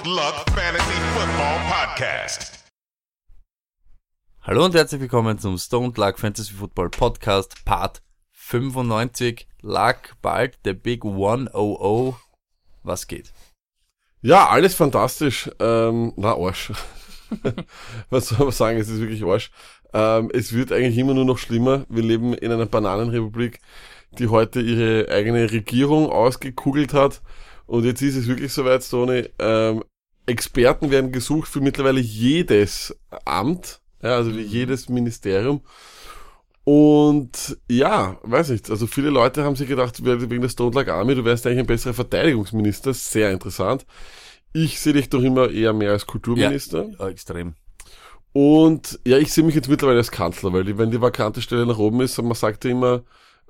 Stoned Luck Fantasy Football Podcast. Hallo und herzlich willkommen zum Stone Luck Fantasy Football Podcast Part 95. Luck bald der Big 100. Was geht? Ja, alles fantastisch. Ähm, na, Arsch. Was soll man sagen? Es ist wirklich Arsch. Ähm, es wird eigentlich immer nur noch schlimmer. Wir leben in einer Bananenrepublik, die heute ihre eigene Regierung ausgekugelt hat. Und jetzt ist es wirklich soweit, Stoney. Ähm, Experten werden gesucht für mittlerweile jedes Amt, ja, also wie jedes Ministerium. Und ja, weiß nicht, also viele Leute haben sich gedacht, wegen der Stone Lag Army, du wärst eigentlich ein besserer Verteidigungsminister, sehr interessant. Ich sehe dich doch immer eher mehr als Kulturminister. Ja, extrem. Und ja, ich sehe mich jetzt mittlerweile als Kanzler, weil die, wenn die vakante Stelle nach oben ist, man sagt ja immer,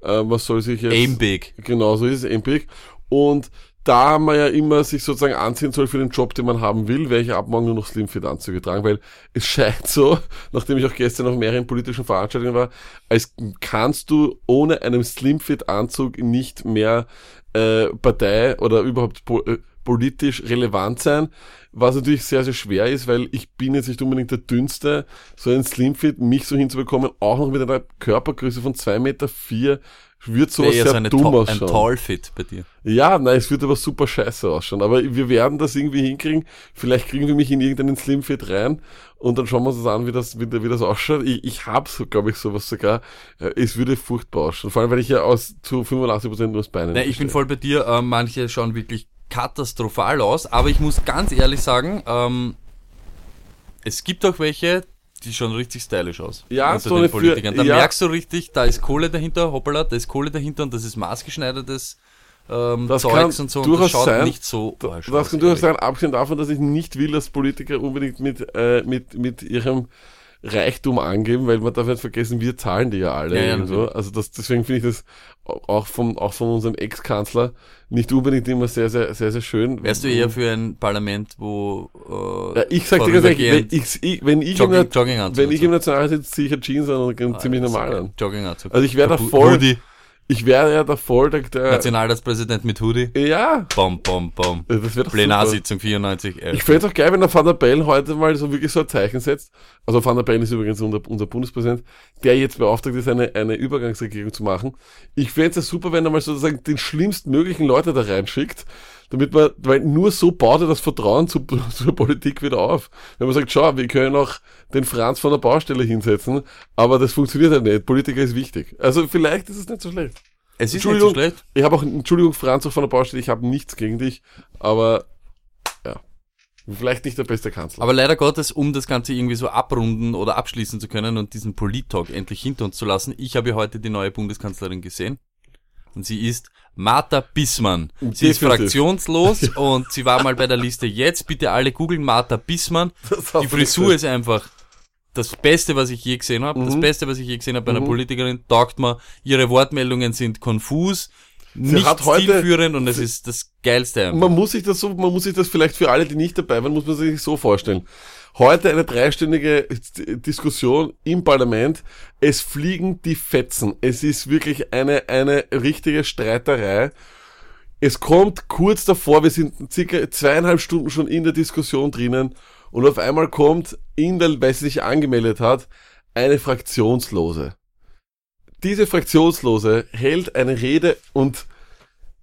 äh, was soll sich jetzt... Aim big. Genau, so ist es, aim big. Und da man ja immer sich sozusagen anziehen soll für den Job, den man haben will, werde ich ab morgen nur noch Slimfit-Anzüge tragen, weil es scheint so, nachdem ich auch gestern auf mehreren politischen Veranstaltungen war, als kannst du ohne einen Slimfit-Anzug nicht mehr äh, Partei oder überhaupt po äh, politisch relevant sein, was natürlich sehr, sehr schwer ist, weil ich bin jetzt nicht unbedingt der Dünnste, so ein Slimfit, mich so hinzubekommen, auch noch mit einer Körpergröße von zwei Meter, vier, wird sowas Eher sehr so eine dumm To- ein ausschauen. Tall-Fit bei dir. Ja, nein, es wird aber super scheiße ausschauen. Aber wir werden das irgendwie hinkriegen. Vielleicht kriegen wir mich in irgendeinen Slimfit rein und dann schauen wir uns das an, wie das, wie, wie das ausschaut. Ich, ich habe so, glaube ich, sowas sogar. Äh, Es würde furchtbar ausschauen. Vor allem, weil ich ja aus zu 85% nur aus Beinen Nein, ich bin voll bei dir. Äh, manche schauen wirklich katastrophal aus, aber ich muss ganz ehrlich sagen, ähm, es gibt auch welche, die schauen richtig stylisch aus. Ja, unter so den Politikern. Da ja. merkst du richtig, da ist Kohle dahinter, hoppala, da ist Kohle dahinter und das ist maßgeschneidertes ähm, Das Zeugs kann und so. Und durchaus das schaut sein. nicht so arsch Das kann durchaus sein, abgesehen davon, dass ich nicht will, dass Politiker unbedingt mit, äh, mit, mit ihrem Reichtum angeben, weil man darf nicht vergessen, wir zahlen die ja alle. Ja, ja, irgendwo. also das, deswegen finde ich das auch vom, auch von unserem Ex-Kanzler nicht unbedingt immer sehr, sehr, sehr, sehr schön. Wärst du eher für ein Parlament, wo äh, Ja, ich sag dir ganz ehrlich, wenn ich, ich, wenn ich, Jogging- im, Jogginganzug wenn ich im Nationalrat sitze, ziehe ich eine Jeans an und Ah, ziemlich normal an. Jogginganzug. Also ich wäre da voll, Hoodie, ich wäre ja da voll der, der Nationalratspräsident mit Hoodie. ja, Bom, bom, bom. das super. Plenarsitzung 94. Äh, Ich fände es auch geil, wenn der Van der Bellen heute mal so wirklich so ein Zeichen setzt. Also Van der Bellen ist übrigens unser, unser Bundespräsident, der jetzt beauftragt ist, eine, eine Übergangsregierung zu machen. Ich fände es ja super, wenn er mal sozusagen den schlimmstmöglichen Leute da reinschickt, damit man, weil nur so baut er das Vertrauen zu, zur Politik wieder auf. Wenn man sagt, schau, wir können auch den Franz von der Baustelle hinsetzen, aber das funktioniert halt nicht. Politiker ist wichtig. Also vielleicht ist es nicht so schlecht. es ist nicht so schlecht. Ich habe auch, Entschuldigung, Franz auch von der Baustelle, ich habe nichts gegen dich, aber ja, vielleicht nicht der beste Kanzler. Aber leider Gottes, um das Ganze irgendwie so abrunden oder abschließen zu können und diesen Polit-Talk endlich hinter uns zu lassen, ich habe ja heute die neue Bundeskanzlerin gesehen. Und sie ist Martha Bissmann. Sie ist Definitiv. fraktionslos und sie war mal bei der Liste jetzt. Bitte alle googeln Martha Bissmann. Auf Die Frisur ist einfach das Beste, was ich je gesehen habe. Das Mhm. Beste, was ich je gesehen habe bei einer Politikerin. Taugt mir. Ihre Wortmeldungen sind konfus, nicht hat heute- zielführend und es ist das Geilste einfach. Man muss sich das so, man muss sich das vielleicht für alle, die nicht dabei waren, muss man sich so vorstellen. Heute eine dreistündige Diskussion im Parlament. Es fliegen die Fetzen. Es ist wirklich eine, eine richtige Streiterei. Es kommt kurz davor, wir sind circa zweieinhalb Stunden schon in der Diskussion drinnen und auf einmal kommt in der, weil sie sich angemeldet hat, eine Fraktionslose. Diese Fraktionslose hält eine Rede und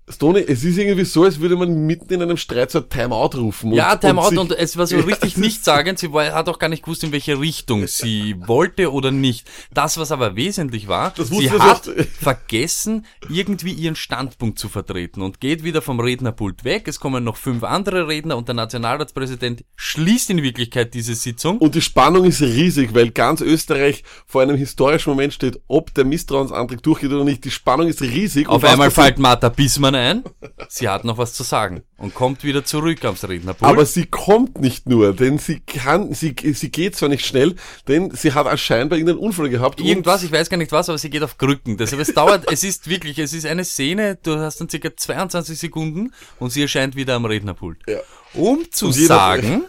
Stony, es ist irgendwie so, als würde man mitten in einem Streit so ein Timeout rufen. Ja, und, Timeout sich- und, es war so Ja, richtig es ist- nichtssagend. Sie war, hat auch gar nicht gewusst, in welche Richtung sie wollte oder nicht. Das, was aber wesentlich war, sie hat vergessen, irgendwie ihren Standpunkt zu vertreten und geht wieder vom Rednerpult weg. Es kommen noch fünf andere Redner und der Nationalratspräsident schließt in Wirklichkeit diese Sitzung. Und die Spannung ist riesig, weil ganz Österreich vor einem historischen Moment steht, ob der Misstrauensantrag durchgeht oder nicht. Die Spannung ist riesig. Auf Und einmal fällt Martha Bismann ein. Sie hat noch was zu sagen und kommt wieder zurück aufs Rednerpult. Aber sie kommt nicht nur, denn sie kann, sie, sie geht zwar nicht schnell, denn sie hat anscheinend irgendeinen Unfall gehabt. Irgendwas, ich weiß gar nicht was, aber sie geht auf Krücken. Deshalb, es dauert, es ist wirklich, es ist eine Szene, du hast dann circa 22 Sekunden und sie erscheint wieder am Rednerpult. Ja. Um zu sagen,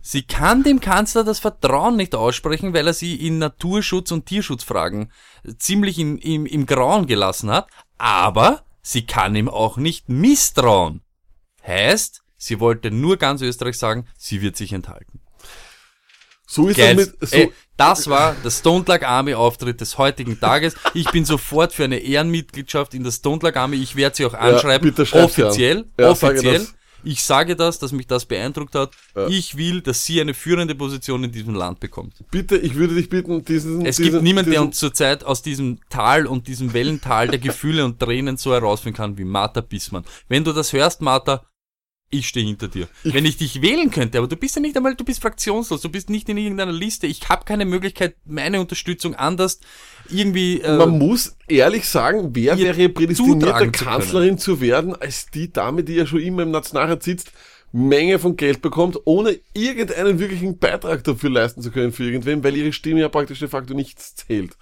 sie kann dem Kanzler das Vertrauen nicht aussprechen, weil er sie in Naturschutz- und Tierschutzfragen ziemlich in, im, im Grauen gelassen hat, aber sie kann ihm auch nicht misstrauen. Heißt, Sie wollte nur ganz Österreich sagen, sie wird sich enthalten. So ist Geil. es mit, so, Ey, das war der Stone Lag Army Auftritt des heutigen Tages. Ich bin sofort für eine Ehrenmitgliedschaft in der Stone Lag Army. Ich werde sie auch anschreiben. bitte schreib sie offiziell. an. Ja, offiziell. Ich sage das, dass mich das beeindruckt hat. Ich will, dass sie eine führende Position in diesem Land bekommt. bitte, ich würde dich bitten, diesen, Es diesen, gibt niemanden, der uns zurzeit aus diesem Tal und diesem Wellental der Gefühle und Tränen so herausfinden kann wie Martha Bissmann. Wenn du das hörst, Martha, ich stehe hinter dir. Wenn ich dich wählen könnte, aber du bist ja nicht einmal, du bist fraktionslos, du bist nicht in irgendeiner Liste. Ich habe keine Möglichkeit, meine Unterstützung anders irgendwie. Äh, Man muss ehrlich sagen, wer wäre prädestinierte zutragen zu Kanzlerin zu werden, als die Dame, die ja schon immer im Nationalrat sitzt, Menge von Geld bekommt, ohne irgendeinen wirklichen Beitrag dafür leisten zu können für irgendwen, weil ihre Stimme ja praktisch de facto nichts zählt.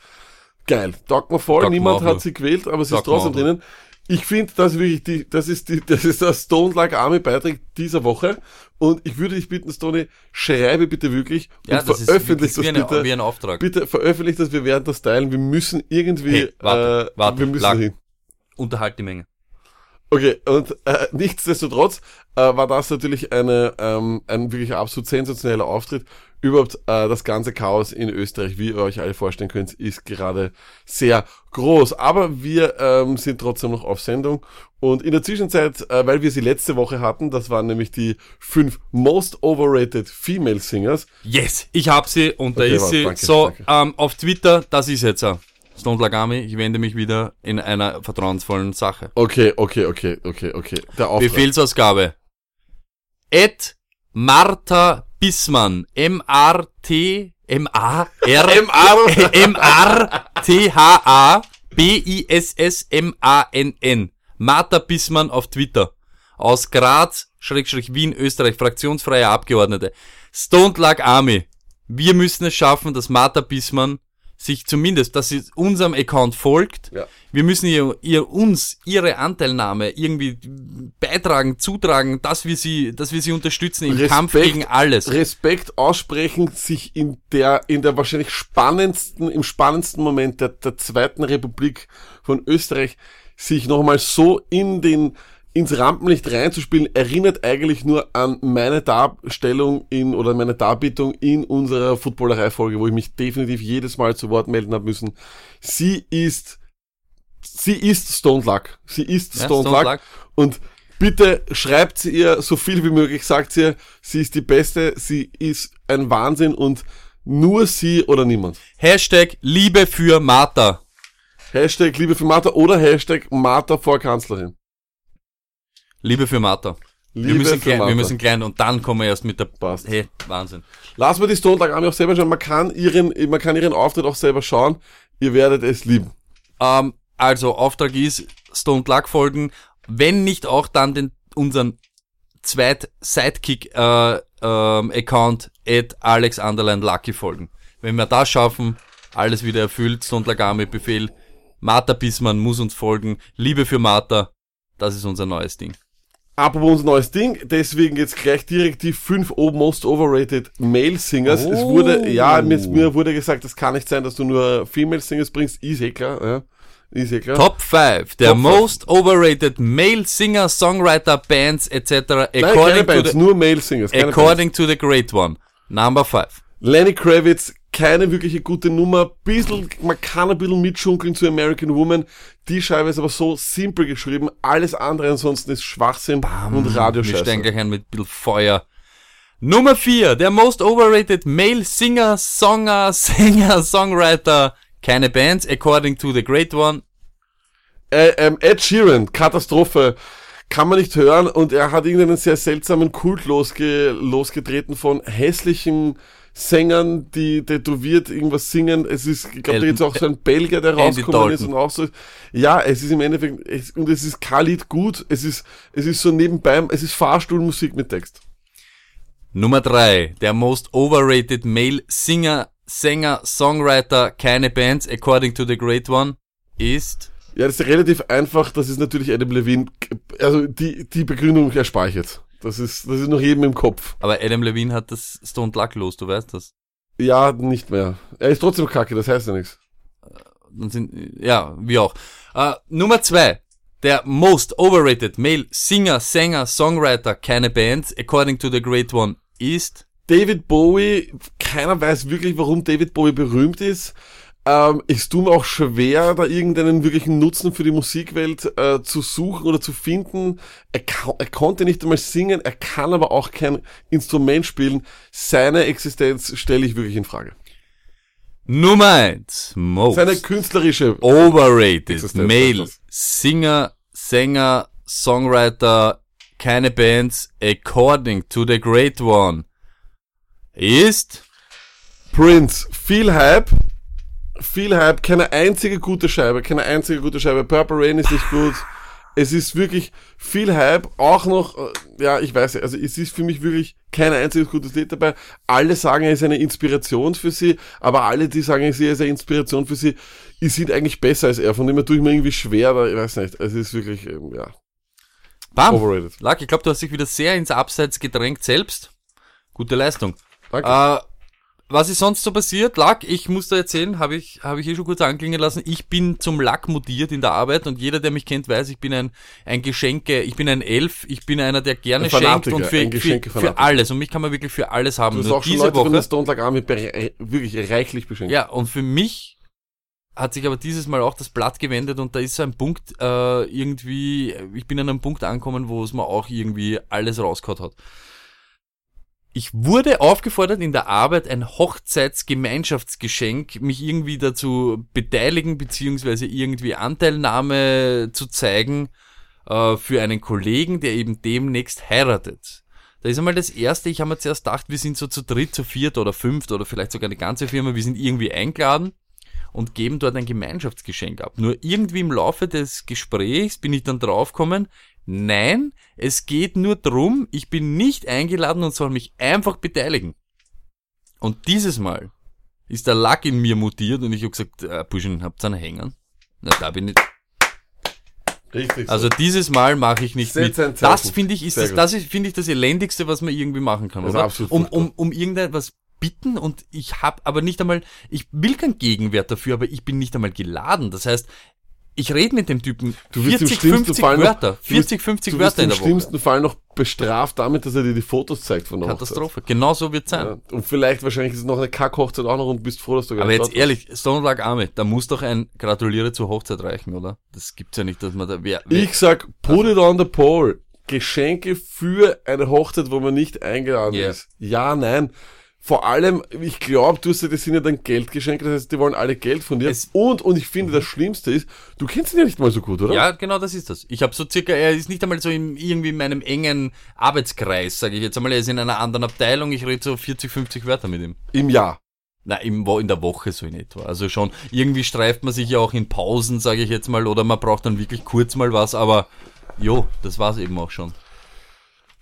Geil. Taugt mir voll, Taugt niemand hat sie gewählt, aber sie ist Taugt mir trotzdem drinnen. Ich finde, das ist wirklich die, das ist die, das ist der Stone Like Army Beitrag dieser Woche. Und ich würde dich bitten, Stoney, schreibe bitte wirklich ja, und das ist, veröffentlich das das eine, bitte. wie ein Auftrag. Bitte veröffentlicht das, wir werden das teilen. Wir müssen irgendwie, Hey, warte, äh, warte, wir müssen Lack. hin. Unterhalt die Menge. Okay, und äh, nichtsdestotrotz äh, war das natürlich eine, ähm, ein wirklich absolut sensationeller Auftritt. Überhaupt äh, das ganze Chaos in Österreich, wie ihr euch alle vorstellen könnt, ist gerade sehr groß. Aber wir ähm, sind trotzdem noch auf Sendung. Und in der Zwischenzeit, äh, weil wir sie letzte Woche hatten, das waren nämlich die fünf most overrated female singers. Yes, ich hab sie und da Okay, ist warte, sie. danke, so, danke. ähm, auf Twitter, das ist jetzt er. Stone Lagami, ich wende mich wieder in einer vertrauensvollen Sache. Okay, okay, okay, okay, okay. Der Auftrag. Befehlsausgabe. Ed Martha Bissmann. M-R-T, M-A-R, M-R-T-H-A, B-I-S-S-M-A-N-N. Martha Bissmann auf Twitter. Aus Graz, Schrägstrich Wien, Österreich, fraktionsfreie Abgeordnete. Stone Lag Army. Wir müssen es schaffen, dass Martha Bissmann sich zumindest, dass sie unserem Account folgt. Ja. Wir müssen ihr, ihr uns ihre Anteilnahme irgendwie beitragen, zutragen, dass wir sie, dass wir sie unterstützen im Respekt- Kampf gegen alles. Respekt aussprechen, sich in der, in der wahrscheinlich spannendsten, im spannendsten Moment der, der zweiten Republik von Österreich, sich nochmal so in den, ins Rampenlicht reinzuspielen, erinnert eigentlich nur an meine Darstellung in, oder meine Darbietung in unserer Footballerei-Folge, wo ich mich definitiv jedes Mal zu Wort melden habe müssen. Sie ist, sie ist Stone Luck. Sie ist Ja, Stone, Luck. Luck. Und bitte schreibt sie ihr so viel wie möglich, sagt sie ihr, sie ist die Beste, sie ist ein Wahnsinn und nur sie oder niemand. Hashtag Liebe für Martha. Hashtag Liebe für Martha oder Hashtag Martha vor Kanzlerin. Liebe für Martha. Liebe wir müssen für klein, Martha. wir müssen klein und dann kommen wir erst mit der Passt. Hey, Wahnsinn. Lass mal die Stone Luck Army auch selber schauen. Man kann ihren, man kann ihren Auftritt auch selber schauen. Ihr werdet es lieben. Ähm, also Auftrag ist Stone Luck folgen, wenn nicht auch dann den unseren zweit Sidekick äh, ähm, Account at Alex Underline Lucky folgen. Wenn wir das schaffen, alles wieder erfüllt, Stone Luck Army Befehl, Martha Bismann muss uns folgen, Liebe für Martha, das ist unser neues Ding. Apropos unser neues Ding, deswegen jetzt gleich direkt die fünf most overrated Male Singers. Es Oh. wurde, ja, mir, mir wurde gesagt, es kann nicht sein, dass du nur Female Singers bringst. Ist eh klar, ja. Ist eh klar. Top 5 der Top five. most overrated male singer, Songwriter, Bands etc. Nein, keine according, to Bands, the, nur Male Singers. Keine Bands. according to the great one. Number 5. Lenny Kravitz, keine wirkliche gute Nummer. Bisschen, man kann ein bisschen mitschunkeln zu American Woman. Die Scheibe ist aber so simpel geschrieben. Alles andere ansonsten ist Schwachsinn und Wir steigen Radioscheiße. gleich ein mit ein bisschen Feuer. Nummer 4, der most overrated male singer, Songer, Sänger, Songwriter, keine Bands, according to the great one. Äh, ähm, Ed Sheeran, Katastrophe. Kann man nicht hören und er hat irgendeinen sehr seltsamen Kult losge losgetreten von hässlichen Sängern, die tätowiert irgendwas singen. Es ist, ich glaube, da jetzt auch so ein Belgier, der rausgekommen ist und auch so. Ja, es ist im Endeffekt, es, und es ist kein Lied gut, es ist, es ist so nebenbei, es ist Fahrstuhlmusik mit Text. Nummer 3, der most overrated male singer, Sänger, Songwriter, keine Bands, according to the great one, ist Ja, das ist relativ einfach, das ist natürlich Adam Levine, also die, die Begründung erspare ich jetzt. Das ist, das ist noch jedem im Kopf. Aber Adam Levine hat das Stone Luck los, du weißt das. Ja, nicht mehr. Er ist trotzdem kacke, das heißt ja nichts. Dann sind, ja, wie auch. Äh, Nummer zwei. der most overrated male Singer, Sänger, Songwriter, keine Band, according to the great one, ist David Bowie, keiner weiß wirklich, warum David Bowie berühmt ist. Ähm, es mir auch schwer, da irgendeinen wirklichen Nutzen für die Musikwelt äh, zu suchen oder zu finden. Er, er konnte nicht einmal singen, er kann aber auch kein Instrument spielen. Seine Existenz stelle ich wirklich in Frage. Nummer eins, most Seine künstlerische overrated Existenz, male. Singer, Sänger, Songwriter, keine Bands, according to the great one, ist Prince, viel Hype, viel Hype, keine einzige gute Scheibe, keine einzige gute Scheibe. Purple Rain ist nicht gut. Es ist wirklich viel Hype, auch noch, äh, ja, ich weiß nicht, also es ist für mich wirklich kein einziges gutes Lied dabei. Alle sagen, er ist eine Inspiration für sie, aber alle, die sagen, er ist eine Inspiration für sie, sind eigentlich besser als er. Von dem her tue ich mir irgendwie schwer, aber ich weiß nicht, es ist wirklich, ähm, ja, Bam. overrated. Lack, ich glaube, du hast dich wieder sehr ins Abseits gedrängt selbst. Gute Leistung. Danke. Äh, was ist sonst so passiert? Lack, ich muss da erzählen, habe ich, habe ich eh schon kurz anklingen lassen. Ich bin zum Lack mutiert in der Arbeit und jeder, der mich kennt, weiß, ich bin ein, ein Geschenke, ich bin ein Elf, ich bin einer, der gerne schenkt und für, für, für alles. Und mich kann man wirklich für alles haben. Du hast auch schon diese Leute von Woche. der Stone Army wirklich reichlich beschenkt. Ja, und für mich hat sich aber dieses Mal auch das Blatt gewendet und da ist so ein Punkt äh, irgendwie, ich bin an einem Punkt angekommen, wo es mir auch irgendwie alles rausgehauen hat. Ich wurde aufgefordert, in der Arbeit ein Hochzeitsgemeinschaftsgeschenk, mich irgendwie dazu beteiligen, beziehungsweise irgendwie Anteilnahme zu zeigen äh, für einen Kollegen, der eben demnächst heiratet. Da ist einmal das erste, ich habe mir zuerst gedacht, wir sind so zu dritt, zu viert oder fünft oder vielleicht sogar eine ganze Firma, wir sind irgendwie eingeladen und geben dort ein Gemeinschaftsgeschenk ab. Nur irgendwie im Laufe des Gesprächs bin ich dann draufgekommen, nein, es geht nur drum, ich bin nicht eingeladen und soll mich einfach beteiligen. Und dieses Mal ist der Lack in mir mutiert und ich habe gesagt, äh, Burschen, habt ihr einen Hänger? Na, da bin ich. Richtig. so. Also dieses Mal mache ich nicht Setz mit. Das finde ich ist Sehr das, gut. das ist finde ich das elendigste, was man irgendwie machen kann, Das oder? absolut um um um irgendetwas bitten und ich habe aber nicht einmal ich will keinen Gegenwert dafür, aber ich bin nicht einmal geladen. Das heißt, ich rede mit dem Typen Du wirst im 40 schlimmsten 50 Fall noch- Wörter, du wirst- 40 50 du wirst Wörter in im der Woche. schlimmsten Fall noch bestraft damit, dass er dir die Fotos zeigt von der Katastrophe. Genau so wird's sein. Hochzeit. Ja. Und vielleicht wahrscheinlich ist es noch eine Kack-Hochzeit auch noch und bist froh, dass du gar Aber jetzt dort ehrlich, Stone Lag Arme, da muss doch ein Gratuliere zur Hochzeit reichen, oder? Das gibt's ja nicht, dass man da wer, wer Ich sag, put it on the pole. Geschenke für eine Hochzeit, wo man nicht eingeladen Ja. ist. Ja, nein. Vor allem, ich glaube, du hast ja, das sind ja dann Geldgeschenke, das heißt, die wollen alle Geld von dir. Es- und, und ich finde, das Schlimmste ist, du kennst ihn ja nicht mal so gut, oder? Ja, genau das ist das. Ich habe so circa, er ist nicht einmal so in, irgendwie in meinem engen Arbeitskreis, sage ich jetzt einmal, er ist in einer anderen Abteilung, ich rede so 40, 50 Wörter mit ihm. Im Jahr. Na, im, Wo- in der Woche so in etwa. Also schon, irgendwie streift man sich ja auch in Pausen, sage ich jetzt mal, oder man braucht dann wirklich kurz mal was, aber jo, das war's eben auch schon.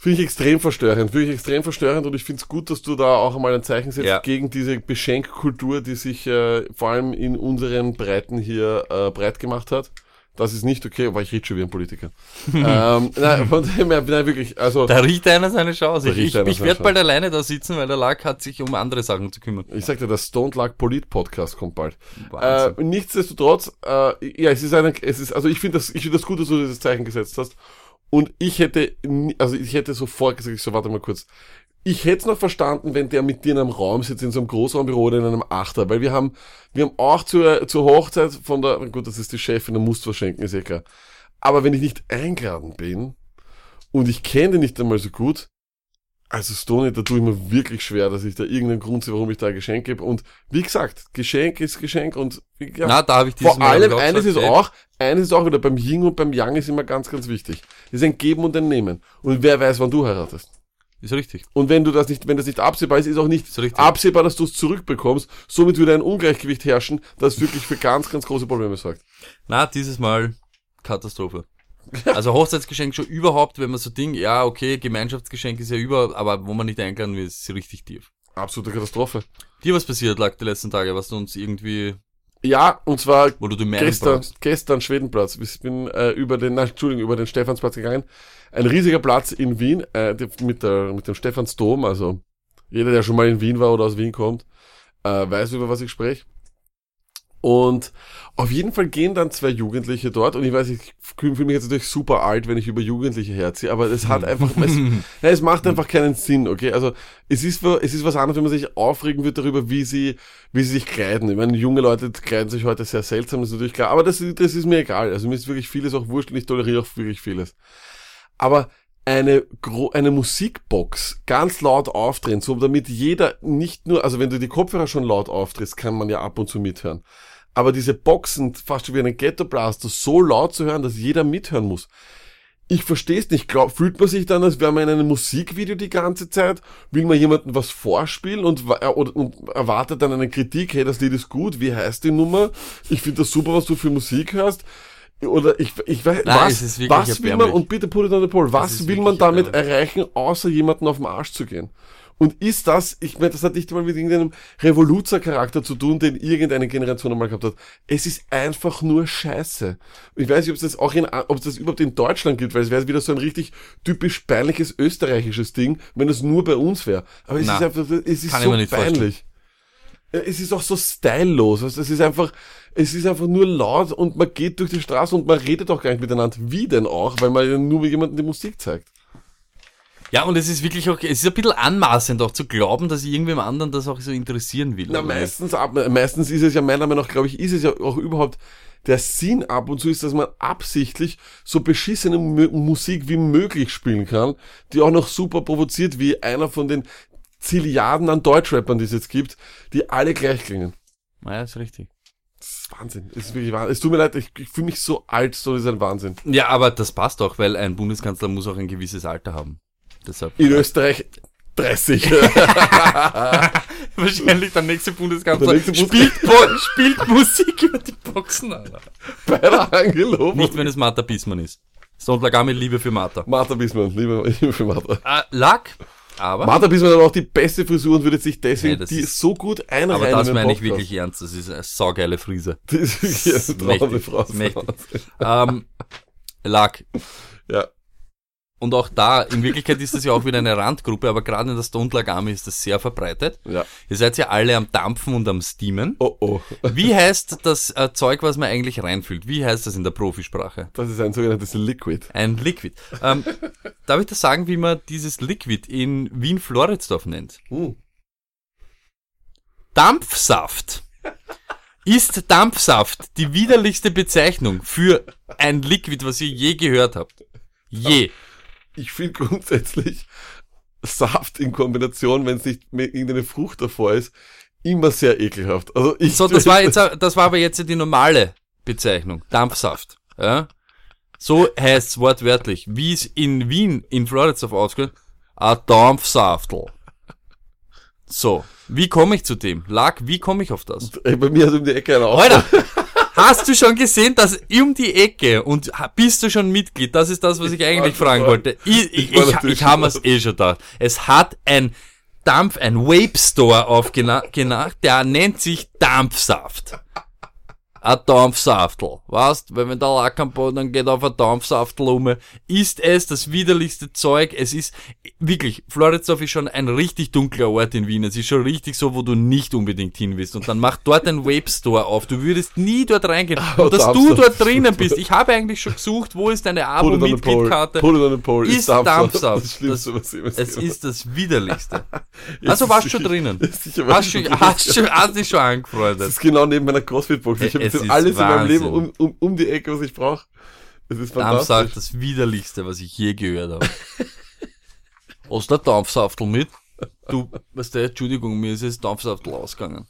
Finde ich extrem verstörend, finde ich extrem verstörend und ich finde es gut, dass du da auch einmal ein Zeichen setzt Ja. gegen diese Beschenkkultur, die sich äh, vor allem in unseren Breiten hier äh, breit gemacht hat. Das ist nicht okay, aber ich rede schon wie ein Politiker. ähm, nein, von dem her, nein, wirklich, also Da riecht einer seine Chance. Ich, ich, ich werde bald alleine da sitzen, weil der Lack hat sich um andere Sachen zu kümmern. ich sagte, das Stone Lag Polit Podcast kommt bald. Äh, nichtsdestotrotz, äh, ja, es ist eine, es ist, also ich finde das, ich finde das gut, dass du dieses Zeichen gesetzt hast. Und ich hätte, also ich hätte sofort gesagt, ich so, warte mal kurz. Ich hätte es noch verstanden, wenn der mit dir in einem Raum sitzt, in so einem Großraumbüro oder in einem Achter, weil wir haben, wir haben auch zur, zur Hochzeit von der, gut, das ist die Chefin, da musst du schenken, ist eh klar. Aber wenn ich nicht eingeladen bin und ich kenne den nicht einmal so gut, also Stony, da tue ich mir wirklich schwer, dass ich da irgendeinen Grund sehe, warum ich da ein Geschenk gebe. Und wie gesagt, Geschenk ist Geschenk und ja, Na, da habe ich vor allem eines gesagt, ist auch, eines ist auch wieder beim Yin und beim Yang ist immer ganz, ganz wichtig. Das ist ein Geben und ein Nehmen. Und wer weiß, wann du heiratest. Ist richtig. Und wenn du das nicht, wenn das nicht absehbar ist, ist auch nicht Ist absehbar, dass du es zurückbekommst. Somit würde ein Ungleichgewicht herrschen, das wirklich für ganz, ganz große Probleme sorgt. Na, dieses Mal Katastrophe. Also Hochzeitsgeschenk schon überhaupt, wenn man so Ding, ja, okay, Gemeinschaftsgeschenk ist ja über, aber wo man nicht eingeladen wird, ist richtig tief. Absolute Katastrophe. Dir was passiert lag die letzten Tage, was du uns irgendwie, Ja, und zwar gestern, brauchst. gestern Schwedenplatz. Ich bin äh, über den, nein, Entschuldigung, über den Stephansplatz gegangen. Ein riesiger Platz in Wien, äh, mit, der, mit dem Stephansdom. Also jeder, der schon mal in Wien war oder aus Wien kommt, äh, weiß über was ich spreche. Und auf jeden Fall gehen dann zwei Jugendliche dort und ich weiß, ich fühle mich jetzt natürlich super alt, wenn ich über Jugendliche herziehe, aber es hat einfach, es, ja, es macht einfach keinen Sinn, okay? Also es ist, es ist was anderes, wenn man sich aufregen wird darüber, wie sie, wie sie sich kleiden. Ich meine, junge Leute kleiden sich heute sehr seltsam, ist natürlich klar, aber das, das ist mir egal. Also mir ist wirklich vieles auch wurscht und ich toleriere auch wirklich vieles. Aber eine, eine Musikbox ganz laut aufdrehen, so damit jeder nicht nur, also wenn du die Kopfhörer schon laut aufdrehst, kann man ja ab und zu mithören. Aber diese Boxen, fast wie einen Ghetto Blaster, so laut zu hören, dass jeder mithören muss. Ich verstehe es nicht. Glaub, fühlt man sich dann, als wäre man in einem Musikvideo die ganze Zeit? Will man jemandem was vorspielen und, und, und erwartet dann eine Kritik? Hey, das Lied ist gut. Wie heißt die Nummer? Ich finde das super, was du für Musik hörst. Oder ich, ich weiß, Nein, was, was will man, und bitte put it on the poll, was will man damit erbärmlich. erreichen, außer jemanden auf den Arsch zu gehen? Und ist das, ich meine, das hat nicht mal mit irgendeinem Revoluzer-Charakter zu tun, den irgendeine Generation einmal gehabt hat. Es ist einfach nur Scheiße. Ich weiß nicht, ob es das auch in, ob es das überhaupt in Deutschland gibt, weil es wäre wieder so ein richtig typisch peinliches österreichisches Ding, wenn es nur bei uns wäre. Aber es Na, ist einfach, es ist so vorstellen. peinlich. Es ist auch so stylelos. Also es ist einfach, es ist einfach nur laut und man geht durch die Straße und man redet auch gar nicht miteinander. Wie denn auch? Weil man ja nur jemandem die Musik zeigt. Ja, und es ist wirklich auch, es ist ein bisschen anmaßend auch zu glauben, dass irgendwem anderen das auch so interessieren will. Na, meistens, ab, meistens ist es ja meiner Meinung nach, glaube ich, ist es ja auch überhaupt der Sinn ab und zu ist, dass man absichtlich so beschissene Mu Musik wie möglich spielen kann, die auch noch super provoziert, wie einer von den Zilliarden an Deutschrappern, die es jetzt gibt, die alle gleich klingen. Ja, ist richtig. Das ist Wahnsinn. Das ist wirklich Wahnsinn. Es tut mir leid, ich, ich fühle mich so alt, so ist ein Wahnsinn. Ja, aber das passt auch, weil ein Bundeskanzler muss auch ein gewisses Alter haben. Deshalb. In Österreich 30. Wahrscheinlich der nächste Bundeskanzler Der nächste spielt, Bo spielt Musik über die Boxen, Alter. Bei der Angelopen. Nicht, wenn es Martha Bismann ist. Stone Liebe für Martha. Martha Bismann, lieber für Martha. Äh, Lack, aber, Martha Bismann hat auch die beste Frisur und würde sich deswegen das die ist- so gut einreihen. aber das meine ich wirklich ernst. Das ist eine saugeile Frise. Das ist Das eine ist mächtig, Frau. mächtig. ähm, Lack. Ja. Und auch da, in Wirklichkeit ist das ja auch wieder eine Randgruppe, aber gerade in der Stone Army ist das sehr verbreitet. Ja. Ihr seid ja alle am Dampfen und am Steamen. Oh oh. Wie heißt das äh, Zeug, was man eigentlich reinfüllt? Wie heißt das in der Profisprache? Das ist ein sogenanntes Liquid. Ein Liquid. Ähm, darf ich das sagen, wie man dieses Liquid in Wien-Floridsdorf nennt? Hm. Dampfsaft. Ist Dampfsaft die widerlichste Bezeichnung für ein Liquid, was ihr je gehört habt? Je. Ich finde grundsätzlich Saft in Kombination, wenn es nicht mehr irgendeine Frucht davor ist, immer sehr ekelhaft. Also ich So, das war jetzt, das war aber jetzt die normale Bezeichnung. Dampfsaft. Ja? So heißt's wortwörtlich. Wie es in Wien, in Floridsdorf ausgeht, a Dampfsaftel. So. Wie komme ich zu dem? Lag, wie komme ich auf das? Ey, bei mir hat um die Ecke einer. Alter, hast du schon gesehen, dass um die Ecke und bist du schon Mitglied? Das ist das, was ich eigentlich war fragen wollte. Ich, ich, ich ich, ich habe mir's eh schon gedacht. Es hat ein Dampf, ein Vape Store aufgenacht, der nennt sich Dampfsaft. Ein Dampfsaftel, weißt, weil wenn der Lack am Boden geht auf ein Dampfsaftel um, ist es das widerlichste Zeug. Es ist wirklich, Floridsdorf ist schon ein richtig dunkler Ort in Wien. Es ist schon richtig so, wo du nicht unbedingt hin willst. Und dann macht dort ein Vape Store auf. Du würdest nie dort reingehen. Und dass du dort drinnen bist. Ich habe eigentlich schon gesucht, wo ist deine Put it on the pole. Abo-Mitgliedkarte? Put it on the pole. Ist Dampfsaft. Das Schlimmste, was jemals Es ist das widerlichste. Also warst du schon drinnen. Hast du, hast du, hast dich schon Das angefreundet. ist genau neben meiner Crossfit-Box. Ich habe Es ist alles in meinem Leben Wahnsinn. um, um, um die Ecke, was ich brauche. Es ist Dampfsaft, fantastisch. das widerlichste, was ich je gehört habe. Hast du Dampfsaftel mit? Du, weißt du, Entschuldigung, mir ist jetzt Dampfsaftel ausgegangen.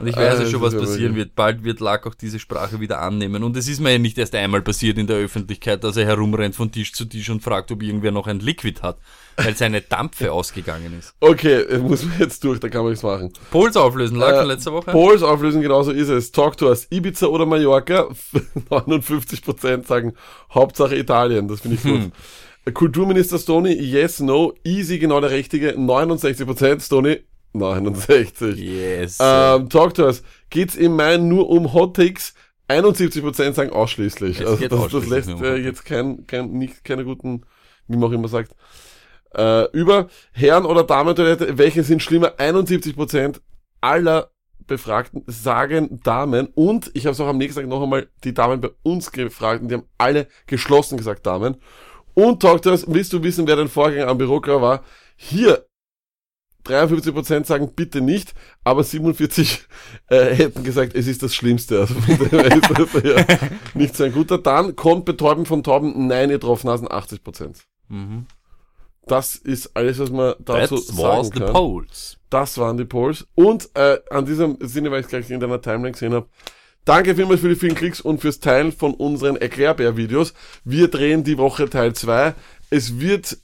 Und ich weiß Ah, ja das schon, was passieren wird. Bald wird Lack auch diese Sprache wieder annehmen. Und es ist mir ja nicht erst einmal passiert in der Öffentlichkeit, dass er herumrennt von Tisch zu Tisch und fragt, ob irgendwer noch ein Liquid hat, weil seine Dampfe ausgegangen ist. Okay, muss man jetzt durch, da kann man nichts machen. Pols auflösen, Lack Äh, von letzter Woche. Polls auflösen, genauso ist es. Talk to us. Ibiza oder Mallorca? 59% sagen Hauptsache Italien. Das finde ich Hm. gut. Kulturminister Stony, yes, no. Easy, genau der richtige. 69%. Stony, 69. yes. Ähm, Talk to us. Geht's im Mai nur um Hot Takes? 71% sagen ausschließlich. Es Also das, das ausschließlich lässt nur um äh, jetzt kein, kein, nicht, keine guten, wie man auch immer sagt. Äh, über Herren- oder Damen-Toilette, welche sind schlimmer? 71% aller Befragten sagen Damen und ich habe es auch am nächsten Tag noch einmal die Damen bei uns gefragt und die haben alle geschlossen gesagt Damen. Und Doctors, willst du wissen, wer dein Vorgänger am Bürokra war? Hier 53% sagen bitte nicht, aber 47 äh, hätten gesagt, es ist das Schlimmste. Also das ja nicht so ein guter. Dann kommt Betäuben von Tauben, nein, ihr Draufnasen, 80%. Mhm. Das ist alles, was man dazu That sagen kann. polls. Das waren die Polls. Und äh, an diesem Sinne, weil ich es gleich in deiner Timeline gesehen habe, danke vielmals für die vielen Klicks und fürs Teilen von unseren Erklärbär-Videos. Wir drehen die Woche Teil 2. Es wird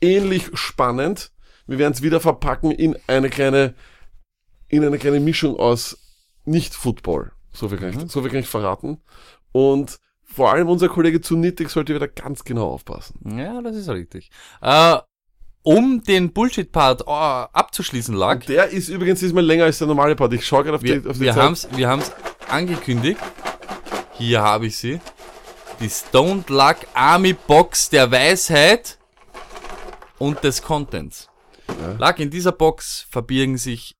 ähnlich spannend. Wir werden es wieder verpacken in eine kleine, in eine kleine Mischung aus Nicht-Football. So viel kann ich, so viel kann ich verraten. Und vor allem unser Kollege zu Nittig sollte wieder ganz genau aufpassen. Ja, das ist richtig. Äh, um den Bullshit-Part äh, abzuschließen lag, Und der ist übrigens diesmal länger als der normale Part. Ich schaue gerade auf wir, die, auf die wir Zeit. haben's, wir haben's angekündigt. Hier habe ich sie. Die Stone Luck Army Box der Weisheit und des Contents. Luck, in dieser Box verbirgen sich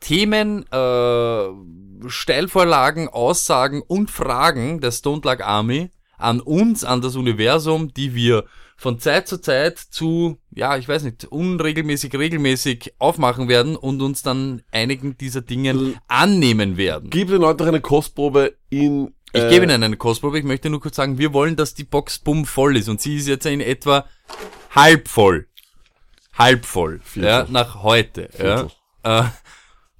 Themen, äh, Steilvorlagen, Aussagen und Fragen der Stone Luck Army an uns, an das Universum, die wir von Zeit zu Zeit zu, ja, ich weiß nicht, unregelmäßig, regelmäßig aufmachen werden und uns dann einigen dieser Dingen annehmen werden. Gib den Leuten noch eine Kostprobe in. Ich äh, gebe Ihnen eine Kostprobe, ich möchte nur kurz sagen, wir wollen, dass die Box bumm voll ist und sie ist jetzt in etwa halb voll. Halb voll. Viertel. Ja, nach heute. Ja. Äh,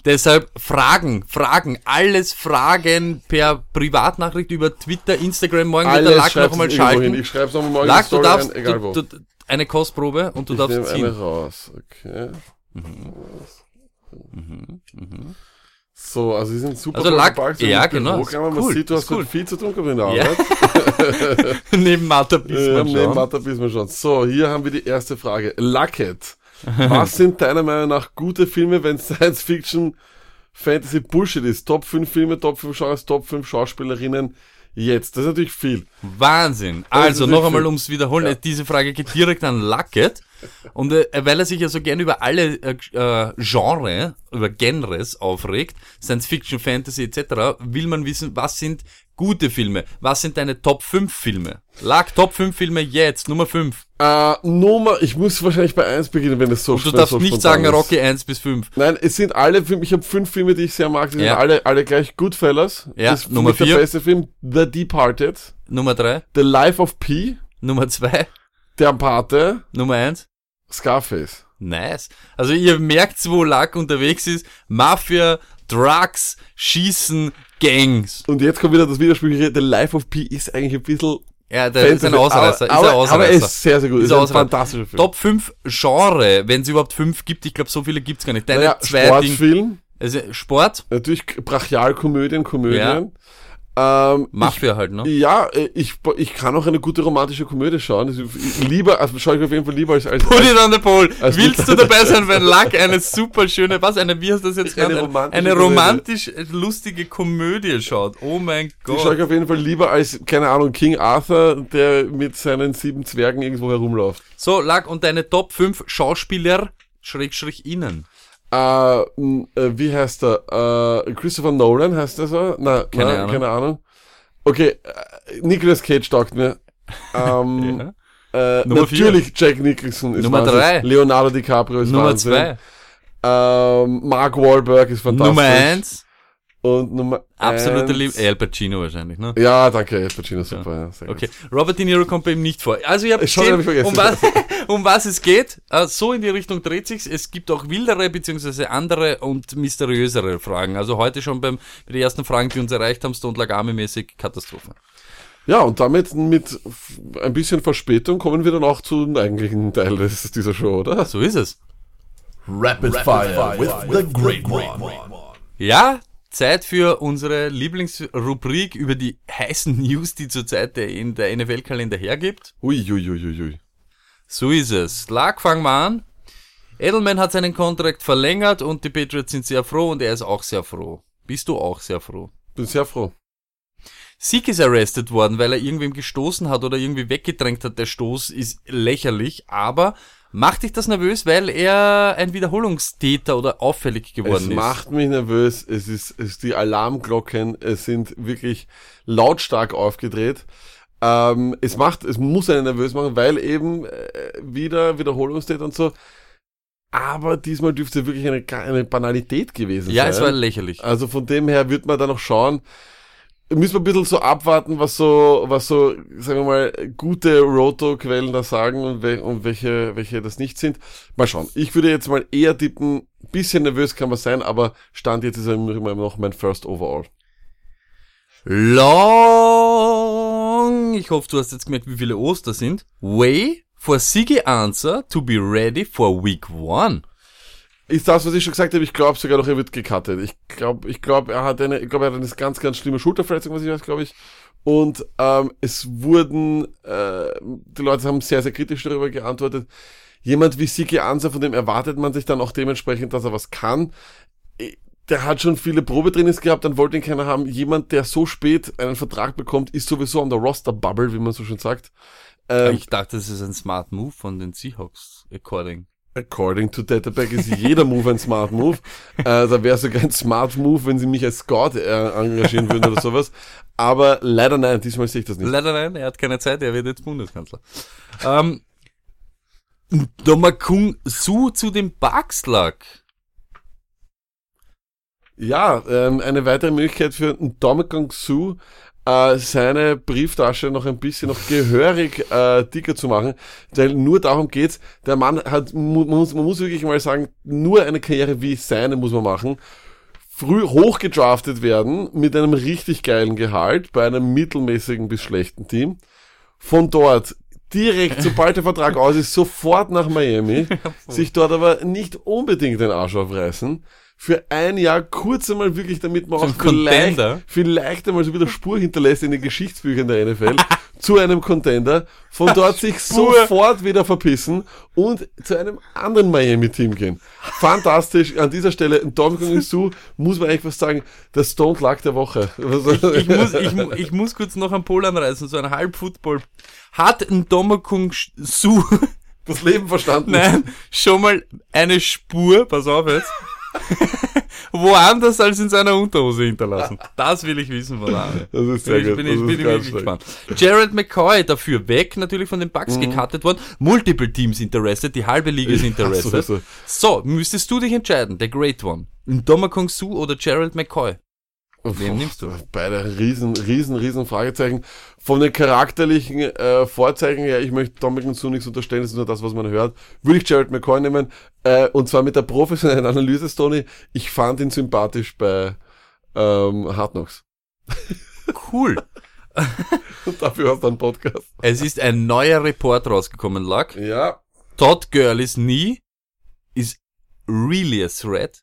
deshalb Fragen, Fragen, alles Fragen per Privatnachricht über Twitter, Instagram, morgen wird der Alles Lack noch einmal hin. schalten. Ich schreib's nochmal morgen Lack, du darfst, rein, egal wo. du, du, eine Kostprobe und du ich darfst ziehen. eine raus. Okay. So, also sie sind super Also gepackt, ja, genau, Bürogramm. ist Man cool, sieht, du hast cool. viel zu tun gehabt in der Ja. Arbeit. Neben Martha Ja, Bismarck neben schon. Wissen wir schon. So, hier haben wir die erste Frage. Luckett. Was sind deiner Meinung nach gute Filme, wenn Science Fiction Fantasy Bullshit ist? Top 5 Filme, Top 5 Genres, Top 5 Schauspielerinnen jetzt. Das ist natürlich viel. Wahnsinn. Also noch einmal ums Wiederholen. äh, Diese Frage geht direkt an Luckett. Und äh, weil er sich ja so gern über alle äh, äh, Genre, über Genres aufregt, Science Fiction, Fantasy etc., will man wissen, was sind gute Filme? Was sind deine Top 5 Filme? Luck, Top 5 Filme jetzt, Nummer 5. Äh, Nummer, ich muss wahrscheinlich bei 1 beginnen, wenn es so Du wenn darfst so nicht sagen ist. Rocky 1 bis 5. Nein, es sind alle Filme, ich habe fünf Filme, die ich sehr mag, die Ja. sind alle, alle gleich Goodfellas. Ja, das ist Nummer mich der vier. beste Film. The Departed, Nummer 3, The Life of Pi, Nummer 2, Der Pate, Nummer 1. Scarface. Nice. Also ihr merkt, wo Luck unterwegs ist. Mafia, Drugs, Schießen, Gangs. Und jetzt kommt wieder das Widersprüchliche, The Life of Pi ist eigentlich ein bisschen Ja, der ist ein Ausreißer. Aber, ist ein Ausreißer. aber er ist sehr, sehr gut. Ist Ist, ein ein fantastischer Film. Top 5 Genre, wenn es überhaupt 5 gibt. Ich glaube, so viele gibt's gar nicht. Deine Naja, zwei. Sportfilm, Also Sport, natürlich Brachialkomödien, Komödien. Ähm, Mafia halt, ne? ich, ja, äh, ich, ich kann auch eine gute romantische Komödie schauen. Ich- Lieber, also schaue ich auf jeden Fall lieber als, als, Put it on the pole. Willst du dabei sein, wenn Luck eine super schöne, was, eine, wie hast du das jetzt Eine genannt? romantische Eine Komödie. romantisch lustige Komödie schaut. Oh mein Die schaue Gott. ich auf jeden Fall lieber als, keine Ahnung, King Arthur, der mit seinen sieben Zwergen irgendwo herumläuft. So, Luck, und deine Top 5 Schauspieler, Schrägstrich innen. Äh, wie heißt er? Äh, Christopher Nolan heißt der so? Na, Keine na, Ahnung. keine Ahnung. Okay, Nicolas Cage taugt mir. Ähm, äh, Nummer vier. natürlich Jack Nicholson ist Nummer Wahnsinn. drei. Leonardo DiCaprio ist Nummer Wahnsinn. 2. Ähm, Mark Wahlberg ist fantastisch. Nummer 1. Und Nummer Absoluter Lieb. Al Pacino wahrscheinlich, ne? Ja, danke, Al Pacino, super. Ja. sehr gut. Okay, Robert De Niro kommt bei ihm nicht vor. Also ihr habt Schon hab ich vergessen. um was, um was es geht. Äh, so in die Richtung dreht sich's. Es gibt auch wildere beziehungsweise andere und mysteriösere Fragen. Also heute schon beim, bei den ersten Fragen, die uns erreicht haben, Stone Lagame-mäßig Katastrophe. Ja, und damit mit ein bisschen Verspätung kommen wir dann auch zum eigentlichen Teil des, dieser Show, oder? So ist es. Rapid, Fire, with, the Great One. Ja, Zeit für unsere Lieblingsrubrik über die heißen News, die zurzeit der, in der NFL-Kalender hergibt. Ui, ui, ui, ui, ui. So ist es. Lark, fangen wir an. Edelman hat seinen Kontrakt verlängert und die Patriots sind sehr froh und er ist auch sehr froh. Bist du auch sehr froh? Bin sehr froh. Sieg ist arrested worden, weil er irgendwem gestoßen hat oder irgendwie weggedrängt hat. Der Stoß ist lächerlich, aber macht dich das nervös, weil er ein Wiederholungstäter oder auffällig geworden Es ist? macht mich nervös. Es ist, es ist die Alarmglocken. Es sind wirklich lautstark aufgedreht. Ähm, es macht, es muss einen nervös machen, weil eben äh, wieder Wiederholungstäter und so. Aber diesmal dürfte wirklich eine, eine Banalität gewesen ja, sein. es war lächerlich. Also von dem her wird man da noch schauen. Müssen wir ein bisschen so abwarten, was so, was so, sagen wir mal, gute Roto-Quellen da sagen und, we und welche, welche das nicht sind. Mal schauen. Ich würde jetzt mal eher tippen, bisschen nervös kann man sein, aber Stand jetzt ist er immer noch mein First Overall. Long. Ich hoffe, du hast jetzt gemerkt, wie viele Oster sind. Way for Siggy Answer to be ready for week one. Ist das, was ich schon gesagt habe, ich glaube sogar noch, er wird gecuttet. Ich glaube, ich glaube, er hat eine, ich glaube, er hat eine ganz, ganz schlimme Schulterverletzung, was ich weiß, glaube ich. Und ähm, es wurden, äh, die Leute haben sehr, sehr kritisch darüber geantwortet. Jemand wie Siki Ansa, von dem erwartet man sich dann auch dementsprechend, dass er was kann. Der hat schon viele Probetrainings gehabt, dann wollte ihn keiner haben. Jemand, der so spät einen Vertrag bekommt, ist sowieso an der Roster-Bubble, wie man so schön sagt. Ähm, ich dachte, das ist ein Smart Move von den Seahawks, according. According to Datapack ist jeder Move ein Smart Move. äh, da wäre sogar ein Smart Move, wenn sie mich als Scout äh, engagieren würden oder sowas. Aber leider nein, diesmal sehe ich das nicht. Leider nein, er hat keine Zeit, er wird jetzt Bundeskanzler. ähm, Domakung Su zu dem Bugs-Lag. Ja, ähm, eine weitere Möglichkeit für Domikong Su, äh, seine Brieftasche noch ein bisschen noch gehörig äh, dicker zu machen, weil nur darum geht's. Der Mann hat, mu muss, man muss wirklich mal sagen, nur eine Karriere wie seine muss man machen. Früh hochgedraftet werden mit einem richtig geilen Gehalt bei einem mittelmäßigen bis schlechten Team. Von dort direkt, sobald der Vertrag aus ist, sofort nach Miami, sich dort aber nicht unbedingt den Arsch aufreißen für ein Jahr kurz einmal wirklich, damit man auch vielleicht, Contender. vielleicht einmal so wieder Spur hinterlässt in den Geschichtsbüchern der NFL zu einem Contender, von dort sich sofort wieder verpissen und zu einem anderen Miami-Team gehen. Fantastisch. An dieser Stelle, Dominic Su, muss man eigentlich was sagen, der Stone Luck der Woche. Ich muss, ich, ich muss kurz noch einen Pol anreißen, so ein Halb-Football. Hat ein Domakung Su, das Leben verstanden. nein, schon mal eine Spur, pass auf jetzt, woanders als in seiner Unterhose hinterlassen? Das will ich wissen von Arne. Das ist sehr ich gut. bin, ich bin ganz wirklich gespannt. Jared McCoy dafür weg, natürlich von den Bucks Mhm. gecuttet worden. Multiple Teams interested, die halbe Liga ist Ja, interested. sowieso. so, müsstest du dich entscheiden, der Great One. Dominic Su oder Gerald McCoy? Wem nimmst du? Beide riesen, riesen, riesen Fragezeichen. Von den charakterlichen äh, Vorzeichen her, ich möchte Dominic Su nichts unterstellen, das ist nur das, was man hört, würde ich Jared McCoy nehmen. Äh, und zwar mit der professionellen Analyse, Stoney. Ich fand ihn sympathisch bei ähm, Hard Knocks. Cool. Und dafür hast du einen Podcast. es ist ein neuer Report rausgekommen, Luck. Ja. Todd Gurley's knee is really a threat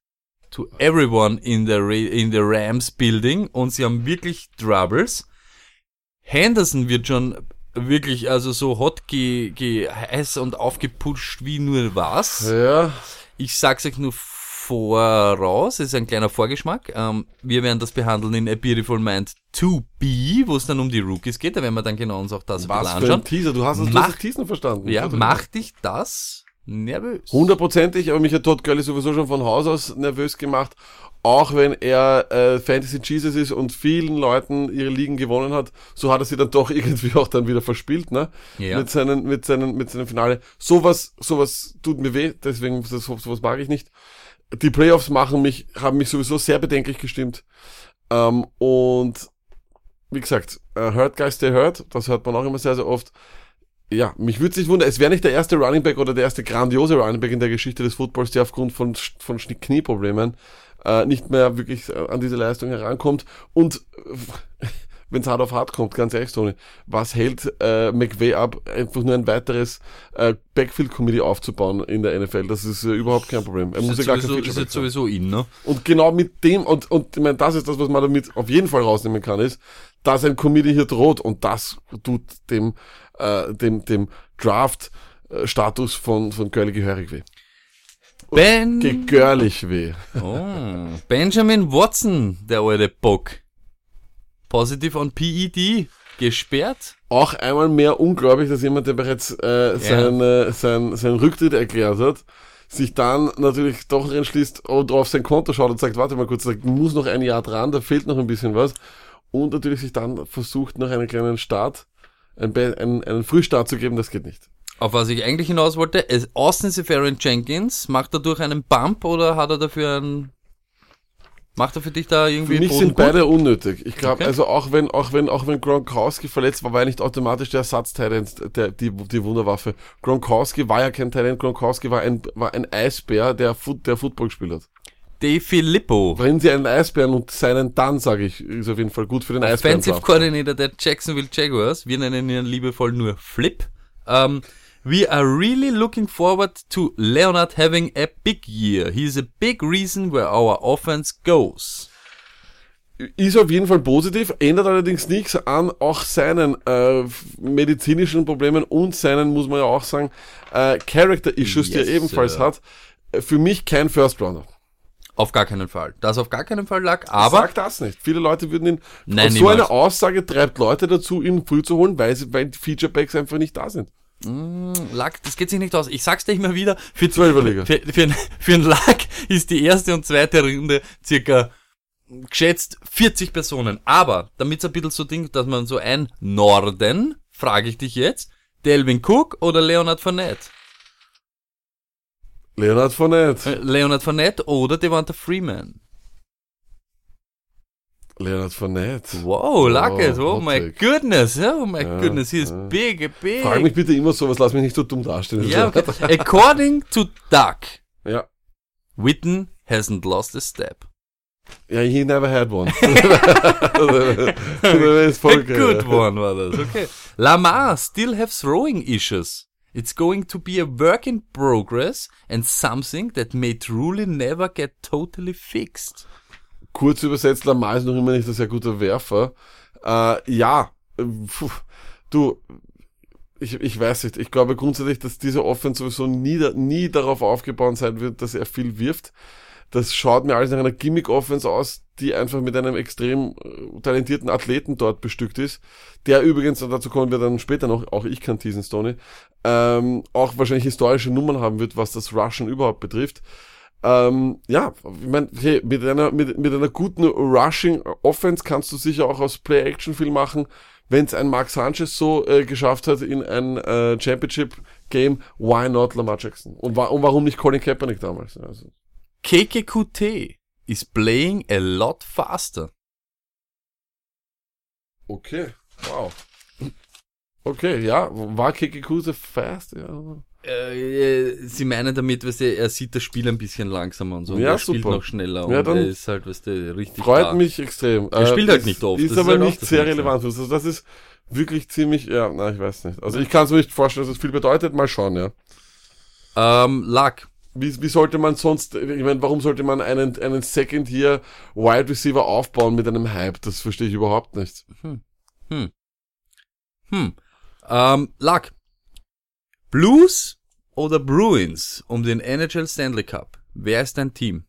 to everyone in the, in the Rams building und sie haben wirklich Troubles. Henderson wird schon wirklich also so hot ge, ge heiß und aufgepusht wie nur was. Ja. Ich sag's euch nur voraus, es ist ein kleiner Vorgeschmack. Ähm, wir werden das behandeln in A Beautiful Mind 2B, wo es dann um die Rookies geht. Da werden wir dann genau uns auch das Was bisschen für ein anschauen. Teaser. Du hast uns Mach- das Teasen verstanden. Ja, macht dich das nervös? Hundertprozentig, aber mich hat Todd Gurley sowieso schon von Haus aus nervös gemacht. Auch wenn er äh, Fantasy Jesus ist und vielen Leuten ihre Ligen gewonnen hat, so hat er sie dann doch irgendwie auch dann wieder verspielt, ne? Ja. Mit seinen, mit seinen, mit seinem Finale. Sowas, sowas tut mir weh, deswegen das, sowas mag ich nicht. Die Playoffs machen mich, haben mich sowieso sehr bedenklich gestimmt. Ähm, und wie gesagt, äh, Hurt Guys Stay Hurt, das hört man auch immer sehr, sehr oft. Ja, mich würde es nicht wundern, es wäre nicht der erste Running Back oder der erste grandiose Running Back in der Geschichte des Footballs, der aufgrund von, von Knieproblemen äh, nicht mehr wirklich äh, an diese Leistung herankommt. Und wenn es hart auf hart kommt, ganz ehrlich, Tony, was hält äh, McVay ab, einfach nur ein weiteres äh, Backfield-Committee aufzubauen in der NFL? Das ist äh, überhaupt kein Problem. Er muss ja ist gar jetzt kein sowieso, ist jetzt sowieso in, ne? und genau mit dem, und, und ich meine, das ist das, was man damit auf jeden Fall rausnehmen kann, ist, dass ein Committee hier droht und das tut dem, äh, dem, dem Draft-Status von, von Gurley gehörig weh. Ben, Gegörlich weh. oh, Benjamin Watson, der alte Bock. positive on PED, gesperrt. Auch einmal mehr unglaublich, dass jemand, der bereits äh, sein, äh, sein, sein Rücktritt erklärt hat, sich dann natürlich doch entschließt und auf sein Konto schaut und sagt, warte mal kurz, da muss noch ein Jahr dran, da fehlt noch ein bisschen was. Und natürlich sich dann versucht, noch einen kleinen Start, einen, einen, einen Frühstart zu geben, das geht nicht. Auf was ich eigentlich hinaus wollte, ist Austin Seferian Jenkins, macht er durch einen Bump oder hat er dafür einen, macht er für dich da irgendwie Für mich sind beide unnötig. Ich glaube, Okay. also auch wenn, auch wenn, auch wenn Gronkowski verletzt war, war er nicht automatisch der Ersatztalent, der, die, die Wunderwaffe. Gronkowski war ja kein Talent, Gronkowski war ein, war ein Eisbär, der, Foot, der Football gespielt hat. De Filippo, Bringen Sie einen Eisbären und seinen dann, sage ich, ist auf jeden Fall gut für den Eisbären. Offensive Coordinator der Jacksonville Jaguars, wir nennen ihn liebevoll nur Flip. Um, we are really looking forward to Leonard having a big year. He is a big reason where our offense goes. Ist auf jeden Fall positiv, ändert allerdings nichts an auch seinen äh, medizinischen Problemen und seinen, muss man ja auch sagen, äh, Character-Issues, die er Yes, ebenfalls sir. hat. Für mich kein First Rounder. Auf gar keinen Fall. Das auf gar keinen Fall lag, aber Sag das nicht. Viele Leute würden ihn. Nein, so eine Aussage treibt Leute dazu, ihn früh zu holen, weil, sie, weil die Featurebacks einfach nicht da sind. Lack, das geht sich nicht aus. Ich sag's dir immer wieder, für, Zwölferliga. für, für, ein- für einen Lack ist die erste und zweite Runde circa geschätzt 40 Personen. Aber, damit's ein bisschen so Ding, dass man so ein Norden, frage ich dich jetzt, Delvin Cook oder Leonard Fournette? Leonard Fournette. Äh, Leonard Fournette oder Devonta Freeman? Leonard Fournette. Wow, Lackes, oh, hot my goodness, oh my Ja, goodness, he is ja. big, big. Frag mich bitte immer sowas, lass mich nicht so dumm dastehen. Ja, okay. According to Duck, ja. Witten hasn't lost a step. Ja, he never had one. A good one war das, okay. Lamar still have throwing issues. It's going to be a work in progress and something that may truly never get totally fixed. Kurz übersetzt, Lamar ist noch immer nicht ein sehr guter Werfer. Äh, ja, puh, du, ich, ich weiß nicht. Ich glaube grundsätzlich, dass diese Offense sowieso nie, nie darauf aufgebaut sein wird, dass er viel wirft. Das schaut mir alles nach einer Gimmick-Offense aus, die einfach mit einem extrem äh, talentierten Athleten dort bestückt ist. Der übrigens, dazu kommen wir dann später noch, auch ich kann teasen, Stoney, ähm, auch wahrscheinlich historische Nummern haben wird, was das Rushen überhaupt betrifft. Ähm, ja, ich meine, hey, mit einer, mit, mit einer guten Rushing Offense kannst du sicher auch aus Play-Action viel machen. Wenn es ein Mark Sanchez so äh, geschafft hat in ein äh, Championship-Game, why not Lamar Jackson? Und, wa und warum nicht Colin Kaepernick damals? Also, KKQT is playing a lot faster. okay, wow. Okay, ja, war Kekikuse fast? Ja. Äh, sie meinen damit, weißt du, er sieht das Spiel ein bisschen langsamer und so. Und Ja, er spielt super. noch schneller und Ja, dann er ist halt, weißt du, richtig Freut stark. mich extrem. Er spielt halt das nicht oft, Ist aber halt nicht sehr relevant. Also das ist wirklich ziemlich, ja, na, ich weiß nicht. Also ich kann es mir nicht vorstellen, dass es viel bedeutet. Mal schauen, ja. Ähm, Luck. Wie, wie sollte man sonst, ich meine, warum sollte man einen, einen Second Year Wide Receiver aufbauen mit einem Hype? Das verstehe ich überhaupt nicht. Hm. Ähm, Luck. Blues oder Bruins um den NHL Stanley Cup? Wer ist dein Team?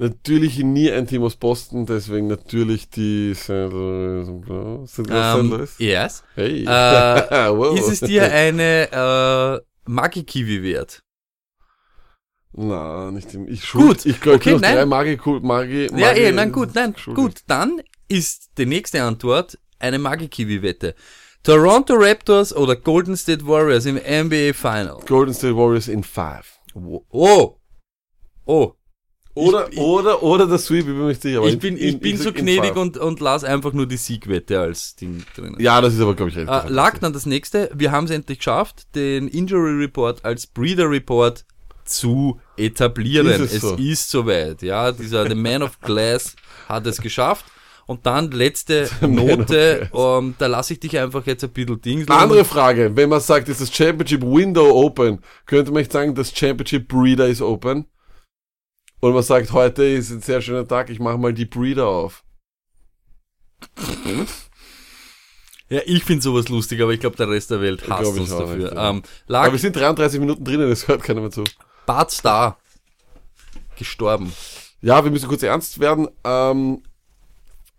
Natürlich nie ein Team aus Boston, deswegen natürlich die St. Louis. St. Louis. Ähm, yes. Hey. Äh, wow. Ist es dir eine äh, Magi-Kiwi wert? Na, nicht im, ich schuld, Gut, Ich glaube, okay, ich drei Magi, Magi, Magi. Ja, eh, nein, gut, nein, schuldig. gut. Dann ist die nächste Antwort eine Magi-Kiwi-Wette. Toronto Raptors oder Golden State Warriors im NBA Final? Golden State Warriors in five. Oh. Oh. Oder, Ich- oder, oder der Sweep, ich bin mir nicht sicher. Ich in- bin, in- ich bin so gnädig und, und las einfach nur die Siegwette als Ding drin. Ja, das ist aber, glaube ich, recht. Äh, lag dann das nächste. Wir haben es endlich geschafft, den Injury Report als Breeder Report zu etablieren. Ist es es so? ist soweit. Ja, dieser The Man of Glass hat es geschafft. Und dann letzte Note, ähm, da lasse ich dich einfach jetzt ein bisschen Dings. Andere Frage, wenn man sagt, ist das Championship Window open, könnte man nicht sagen, das Championship Breeder ist open? Und man sagt, heute ist ein sehr schöner Tag, ich mache mal die Breeder auf. Ja, ich finde sowas lustig, aber ich glaube, der Rest der Welt hasst uns dafür. nicht, ja. ähm, Aber wir sind 33 Minuten drinnen, das hört keiner mehr zu. Bart Star gestorben. Ja, wir müssen kurz ernst werden. Ähm,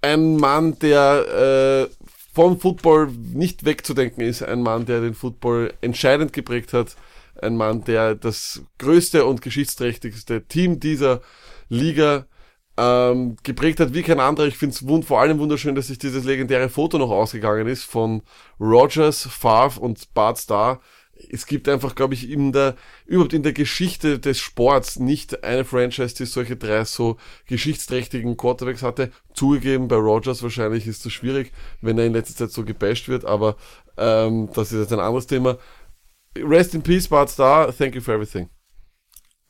ein Mann, der äh, vom Football nicht wegzudenken ist, ein Mann, der den Football entscheidend geprägt hat, ein Mann, der das größte und geschichtsträchtigste Team dieser Liga ähm, geprägt hat wie kein anderer. Ich finde es vor allem wunderschön, dass sich dieses legendäre Foto noch ausgegangen ist von Rogers, Favre und Bart Starr. Es gibt einfach, glaube ich, in der, überhaupt in der Geschichte des Sports nicht eine Franchise, die solche drei so geschichtsträchtigen Quarterbacks hatte. Zugegeben, bei Rogers wahrscheinlich ist das schwierig, wenn er in letzter Zeit so gebasht wird, aber ähm, das ist jetzt ein anderes Thema. Rest in peace, Bart Starr. Thank you for everything.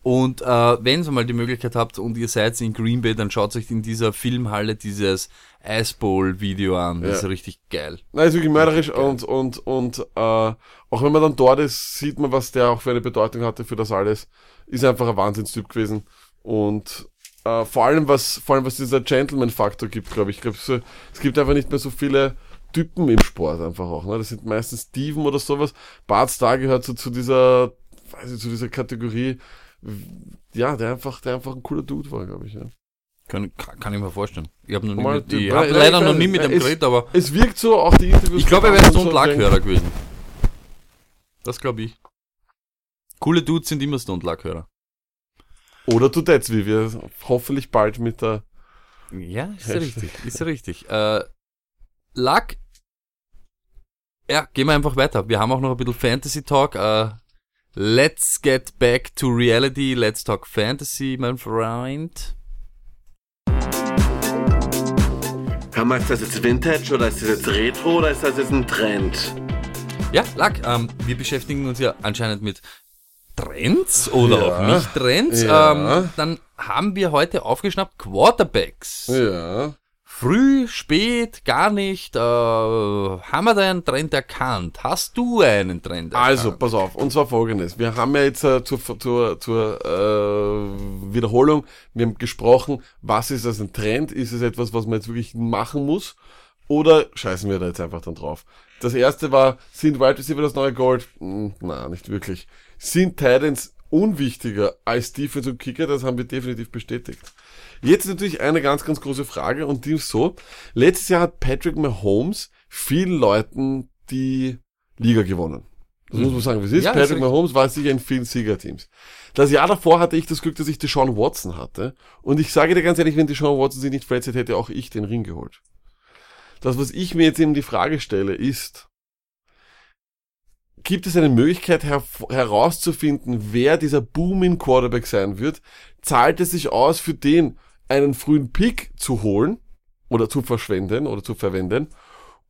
Und äh, wenn ihr mal die Möglichkeit habt und ihr seid in Green Bay, dann schaut euch in dieser Filmhalle dieses Ice Bowl Video an. Das Ja. ist richtig geil. Nein, ist wirklich mörderisch und, und, und äh, auch wenn man dann dort ist, sieht man, was der auch für eine Bedeutung hatte für das alles. Ist einfach ein Wahnsinnstyp gewesen. Und äh, vor allem, was, vor allem, was dieser Gentleman-Faktor gibt, glaube ich. Ich glaube, es gibt einfach nicht mehr so viele Typen im Sport einfach auch. Ne? Das sind meistens Steven oder sowas. Bart Starr gehört so zu dieser, weiß ich, zu dieser Kategorie, ja, der einfach, der einfach ein cooler Dude war, glaube ich. Ja. Kann, kann, ich mir vorstellen. Ich habe hab leider noch nie mit dem geredet, aber Es wirkt so, auch die Interviews. ich glaube, er wäre so denken- Luck-Hörer gewesen. Das glaube ich. Coole Dudes sind immer Stone Luck-Hörer. Oder Dudettes, wie wir hoffentlich bald mit der Ja, ist ja richtig. Ist ja richtig. Äh, Luck. Ja, gehen wir einfach weiter. Wir haben auch noch ein bisschen Fantasy Talk. Äh, let's get back to reality. Let's talk Fantasy, mein Freund. Hör mal, ist das jetzt Vintage oder ist das jetzt Retro oder ist das jetzt ein Trend? Ja, Luck, ähm, wir beschäftigen uns ja anscheinend mit Trends oder Ja. auch nicht Trends. Ja. Ähm, dann haben wir heute aufgeschnappt Quarterbacks. Ja. Früh, spät, gar nicht. Äh, haben wir da einen Trend erkannt? Hast du einen Trend erkannt? Also, pass auf, und zwar folgendes. Wir haben ja jetzt äh, zur, zur, zur äh, Wiederholung, wir haben gesprochen, was ist das ein Trend? Ist es etwas, was man jetzt wirklich machen muss? Oder scheißen wir da jetzt einfach dann drauf? Das erste war, sind Wide Receiver das neue Gold? Hm, na, nicht wirklich. Sind Titans unwichtiger als Defense und Kicker? Das haben wir definitiv bestätigt. Jetzt natürlich eine ganz, ganz große Frage und die ist so. Letztes Jahr hat Patrick Mahomes vielen Leuten die Liga gewonnen. Das muss man sagen, wie es ist. Ja, Patrick. Mahomes war sicher in vielen Siegerteams. Das Jahr davor hatte ich das Glück, dass ich Deshaun Watson hatte. Und ich sage dir ganz ehrlich, wenn Deshaun Watson sich nicht verletzt hätte, hätte auch ich den Ring geholt. Das, was ich mir jetzt eben die Frage stelle, ist, gibt es eine Möglichkeit her herauszufinden, wer dieser Booming Quarterback sein wird? Zahlt es sich aus, für den einen frühen Pick zu holen oder zu verschwenden oder zu verwenden?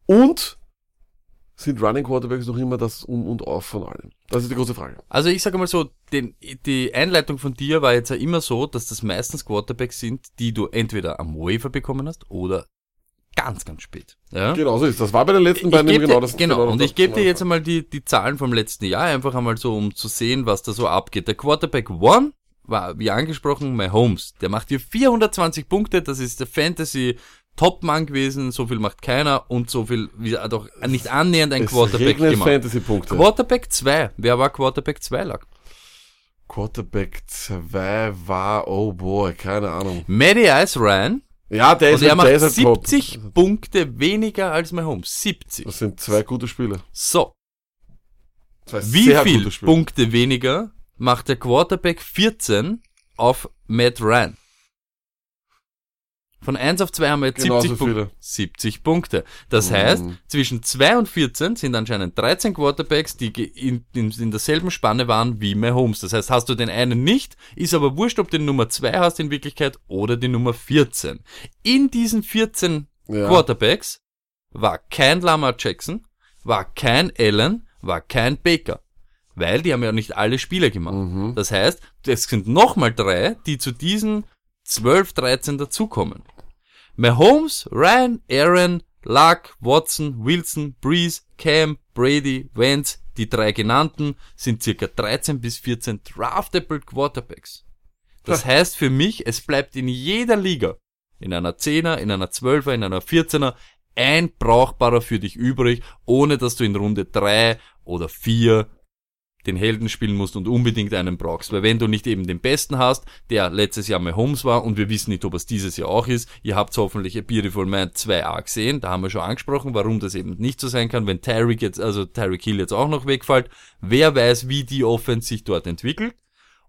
Und sind Running Quarterbacks noch immer das Um und Auf von allem? Das ist die große Frage. Also ich sage mal so, den, die Einleitung von dir war jetzt ja immer so, dass das meistens Quarterbacks sind, die du entweder am Waiver bekommen hast oder ganz, ganz spät. Ja? Genau so ist das. War bei den letzten beiden eben dir, genau das. genau, und ich gebe dir jetzt einmal die, die Zahlen vom letzten Jahr, einfach einmal so, um zu sehen, was da so abgeht. Der Quarterback One war, wie angesprochen, Mahomes. Der macht hier 420 Punkte, das ist der Fantasy Topmann gewesen, so viel macht keiner und so viel, wie er doch nicht annähernd ein Es Quarterback gemacht. Fantasy-Punkte. Quarterback 2. Wer war Quarterback 2 lag? Quarterback 2 war, oh boy, keine Ahnung. Matty Ice Ryan. Ja, der Und ist, er der macht ist halt top. 70 Punkte weniger als Mahomes. 70. Das sind zwei gute Spiele. So. Zwei Wie viel. Punkte weniger macht der Quarterback 14 auf Matt Ryan? Von 1 auf 2 haben wir jetzt Genauso 70 Punkte. viele. 70 Punkte. Das heißt, zwischen 2 und 14 sind anscheinend 13 Quarterbacks, die in, in, in derselben Spanne waren wie Mahomes. Das heißt, hast du den einen nicht, ist aber wurscht, ob du den Nummer 2 hast in Wirklichkeit oder die Nummer 14. In diesen 14 Ja. Quarterbacks war kein Lamar Jackson, war kein Allen, war kein Baker. Weil die haben ja nicht alle Spiele gemacht. Mhm. Das heißt, es sind nochmal drei, die zu diesen 12, 13 dazukommen. Mahomes, Ryan, Aaron, Luck, Watson, Wilson, Breeze, Cam, Brady, Vance, die drei genannten, sind circa 13 bis 14 draftable Quarterbacks. Das heißt für mich, es bleibt in jeder Liga, in einer 10er, in einer 12er, in einer 14er, ein brauchbarer für dich übrig, ohne dass du in Runde 3 oder 4 den Helden spielen musst und unbedingt einen brauchst. Weil wenn du nicht eben den Besten hast, der letztes Jahr Mahomes war und wir wissen nicht, ob es dieses Jahr auch ist, ihr habt hoffentlich A Beautiful Man 2a gesehen, da haben wir schon angesprochen, warum das eben nicht so sein kann, wenn Tyreek jetzt, also Tyreek Hill jetzt auch noch wegfällt. Wer weiß, wie die Offense sich dort entwickelt.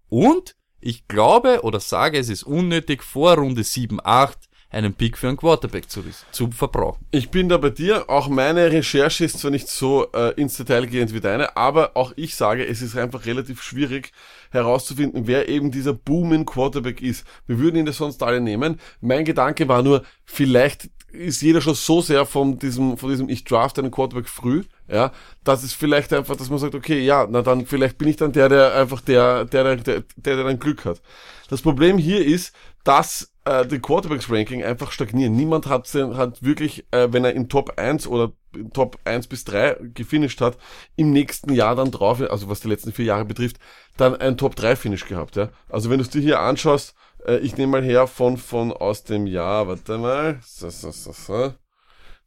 Und ich glaube oder sage, es ist unnötig, vor Runde 7, 8 einen Pick für einen Quarterback zu, zu verbrauchen. Ich bin da bei dir. Auch meine Recherche ist zwar nicht so äh, ins Detail gehend wie deine, aber auch ich sage, es ist einfach relativ schwierig herauszufinden, wer eben dieser booming Quarterback ist. Wir würden ihn das sonst alle nehmen. Mein Gedanke war nur, vielleicht ist jeder schon so sehr von diesem, von diesem ich draft einen Quarterback früh, ja, dass es vielleicht einfach, dass man sagt, okay, ja, na dann vielleicht bin ich dann der, der einfach der, der, der, der, der dann Glück hat. Das Problem hier ist, dass äh, die Quarterbacks-Ranking einfach stagnieren. Niemand hat, hat wirklich, äh, wenn er in Top 1 oder in Top 1 bis 3 gefinisht hat, im nächsten Jahr dann drauf, also was die letzten vier Jahre betrifft, dann ein Top 3 Finish gehabt. Ja? Also wenn du es dir hier anschaust, äh, ich nehme mal her von, von aus dem Jahr, warte mal,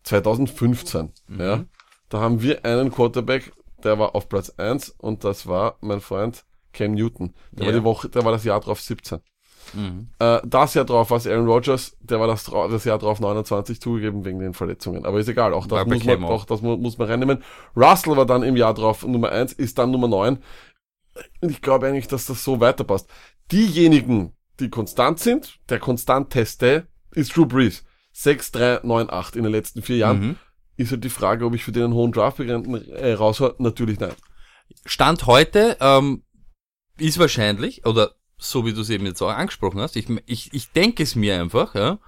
2015. Mhm. Ja? Da haben wir einen Quarterback, der war auf Platz 1 und das war mein Freund Cam Newton. Der Ja. war die Woche, der war das Jahr drauf 17. Mhm. Äh, das Jahr drauf war es Aaron Rodgers, der war das, das Jahr drauf 29 zugegeben wegen den Verletzungen. Aber ist egal, auch das, muss man, auch. das mu- muss man reinnehmen. Russell war dann im Jahr drauf Nummer 1, ist dann Nummer 9. Und ich glaube eigentlich, dass das so weiterpasst. Diejenigen, die konstant sind, der konstanteste, ist Drew Brees. 6, 3, 9, 8 in den letzten vier Jahren. Mhm. Ist halt die Frage, ob ich für den einen hohen Draft äh, raushol. Natürlich nein. Stand heute ähm, ist wahrscheinlich, oder so wie du es eben jetzt auch angesprochen hast, ich, ich, ich denke es mir einfach, ja,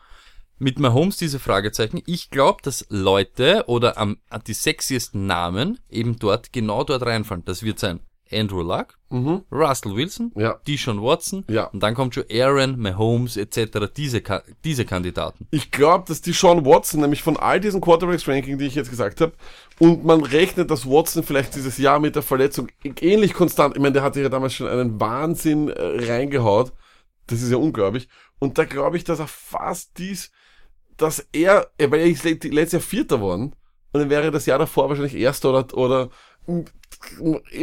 mit Mahomes diese Fragezeichen, ich glaube, dass Leute oder am, die sexiesten Namen eben dort, genau dort reinfallen. Das wird sein Andrew Luck, Mhm. Russell Wilson, Ja. Deshaun Watson Ja. und dann kommt schon Aaron, Mahomes etc., diese, Ka- diese Kandidaten. Ich glaube, dass die Sean Watson, nämlich von all diesen Quarterbacks-Ranking, die ich jetzt gesagt habe, und man rechnet, dass Watson vielleicht dieses Jahr mit der Verletzung ähnlich konstant, ich meine, der hatte ja damals schon einen Wahnsinn äh, reingehaut, das ist ja unglaublich, und da glaube ich, dass er fast dies, dass er, weil er ist le- letztes Jahr Vierter geworden, und dann wäre das Jahr davor wahrscheinlich Erster oder, oder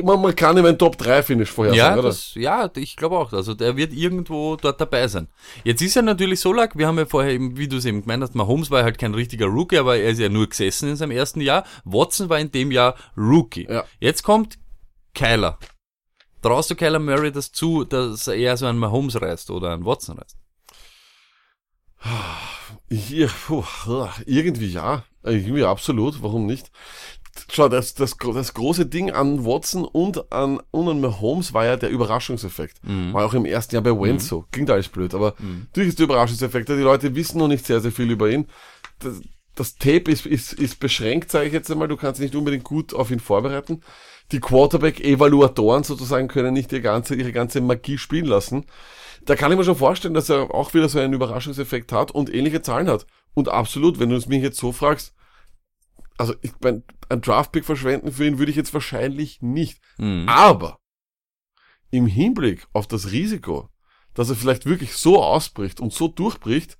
man, man kann ihm ein Top-3-Finish vorher Ja, sagen, oder? das, ja, ich glaube auch. Also der wird irgendwo dort dabei sein. Jetzt ist er natürlich so lag, wir haben ja vorher eben, wie du es eben gemeint hast, Mahomes war halt kein richtiger Rookie, aber er ist ja nur gesessen in seinem ersten Jahr. Watson war in dem Jahr Rookie. Ja. Jetzt kommt Kyler. Traust du Kyler Murray das zu, dass er eher so einen Mahomes reißt oder einen Watson reißt? Hier, puh, irgendwie ja. Irgendwie absolut, warum nicht? Schau, das, das, das große Ding an Watson und an, und an Mahomes war ja der Überraschungseffekt. War auch im ersten Jahr bei Wentz so. Klingt alles blöd, aber natürlich ist der Überraschungseffekt. Die Leute wissen noch nicht sehr, sehr viel über ihn. Das, das Tape ist, ist, ist beschränkt, sage ich jetzt einmal. Du kannst dich nicht unbedingt gut auf ihn vorbereiten. Die Quarterback-Evaluatoren sozusagen können nicht ihre ganze, ihre ganze Magie spielen lassen. Da kann ich mir schon vorstellen, dass er auch wieder so einen Überraschungseffekt hat und ähnliche Zahlen hat. Und absolut, wenn du es mich jetzt so fragst, also ich mein, ein Draftpick verschwenden für ihn würde ich jetzt wahrscheinlich nicht. Mhm. Aber im Hinblick auf das Risiko, dass er vielleicht wirklich so ausbricht und so durchbricht,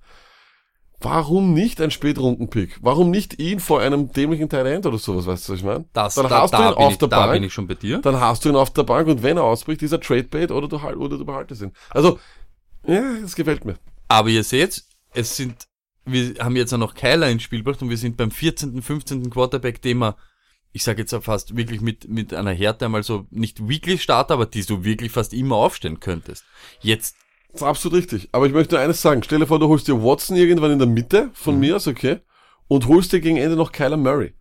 warum nicht ein Spätrundenpick? Warum nicht ihn vor einem dämlichen Talent oder sowas, weißt du, was ich meine? Das, dann da, hast du da, ihn bin auf ich, der da Bank. bin ich schon bei dir. Dann hast du ihn auf der Bank und wenn er ausbricht, ist er Tradebait oder du, halt- oder du behaltest ihn. Also, ja, das gefällt mir. Aber ihr seht, es sind, wir haben jetzt auch noch Kyler ins Spiel gebracht und wir sind beim 14., 15. Quarterback, den wir, ich sage jetzt auch fast wirklich mit, mit einer Härte einmal so, nicht Weekly Starter, aber die du wirklich fast immer aufstellen könntest. Jetzt, Das ist absolut richtig. Aber ich möchte nur eines sagen. Stell dir vor, du holst dir Watson irgendwann in der Mitte, Mhm. von mir aus, okay, und holst dir gegen Ende noch Kyler Murray.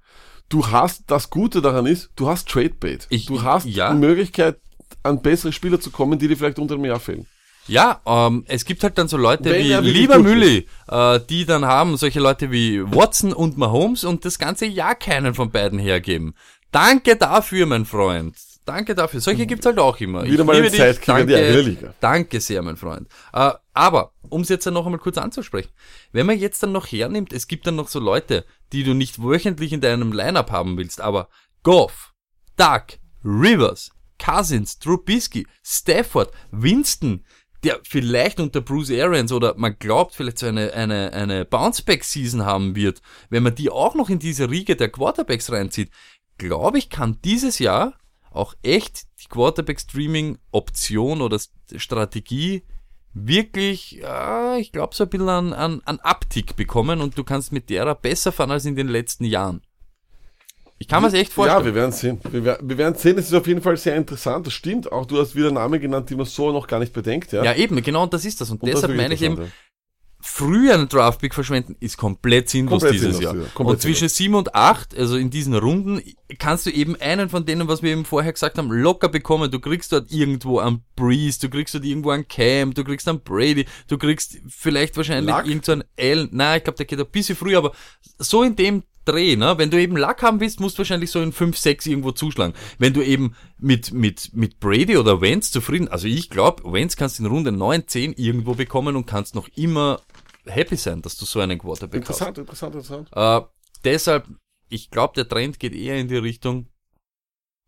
Du hast, das Gute daran ist, du hast Tradebait. Ich- Du hast ja. die Möglichkeit, an bessere Spieler zu kommen, die dir vielleicht unter einem Jahr fehlen. Ja, ähm, es gibt halt dann so Leute Wenn wie er Lieber Mülli, äh, die dann haben, solche Leute wie Watson und Mahomes und das ganze Jahr keinen von beiden hergeben. Danke dafür, mein Freund. Danke dafür. Solche gibt's halt auch immer. Wieder mal liebe ein dich. Sidekick in die Danke. eigene Liga. Danke sehr, mein Freund. Äh, aber, um es jetzt dann noch einmal kurz anzusprechen, wenn man jetzt dann noch hernimmt, es gibt dann noch so Leute, die du nicht wöchentlich in deinem Lineup haben willst, aber Goff, Duck, Rivers, Cousins, Trubisky, Stafford, Winston, der vielleicht unter Bruce Arians oder man glaubt vielleicht so eine, eine, eine Bounceback-Season haben wird, wenn man die auch noch in diese Riege der Quarterbacks reinzieht, glaube ich, kann dieses Jahr auch echt die Quarterback-Streaming-Option oder Strategie wirklich, ja, ich glaube, so ein bisschen an, an, an Uptick bekommen und du kannst mit derer besser fahren als in den letzten Jahren. Ich kann mir das echt Ja, vorstellen. wir werden sehen. Wir, wir werden sehen, es ist auf jeden Fall sehr interessant. Das stimmt. Auch du hast wieder Namen genannt, die man so noch gar nicht bedenkt. Ja, Ja, eben, genau, und das ist das. Und, Und das deshalb wirklich meine ich eben, früher einen Draftpick verschwenden ist komplett sinnlos Komplett dieses sinnlos, Jahr. ja. Komplett und zwischen sieben und acht, also in diesen Runden, kannst du eben einen von denen, was wir eben vorher gesagt haben, locker bekommen. Du kriegst dort irgendwo einen Breeze, du kriegst dort irgendwo einen Cam, du kriegst einen Brady, du kriegst vielleicht wahrscheinlich Luck? irgend so einen Allen. Nein, ich glaube, der geht ein bisschen früher, aber so in dem Dreh, ne? Wenn du eben Luck haben willst, musst du wahrscheinlich so in 5, 6 irgendwo zuschlagen. Wenn du eben mit, mit, mit Brady oder Wentz zufrieden, also ich glaube, Wentz kannst in Runde 9, 10 irgendwo bekommen und kannst noch immer happy sein, dass du so einen Quarterback Interessant, interessant, interessant. hast. Äh, deshalb, ich glaube, der Trend geht eher in die Richtung,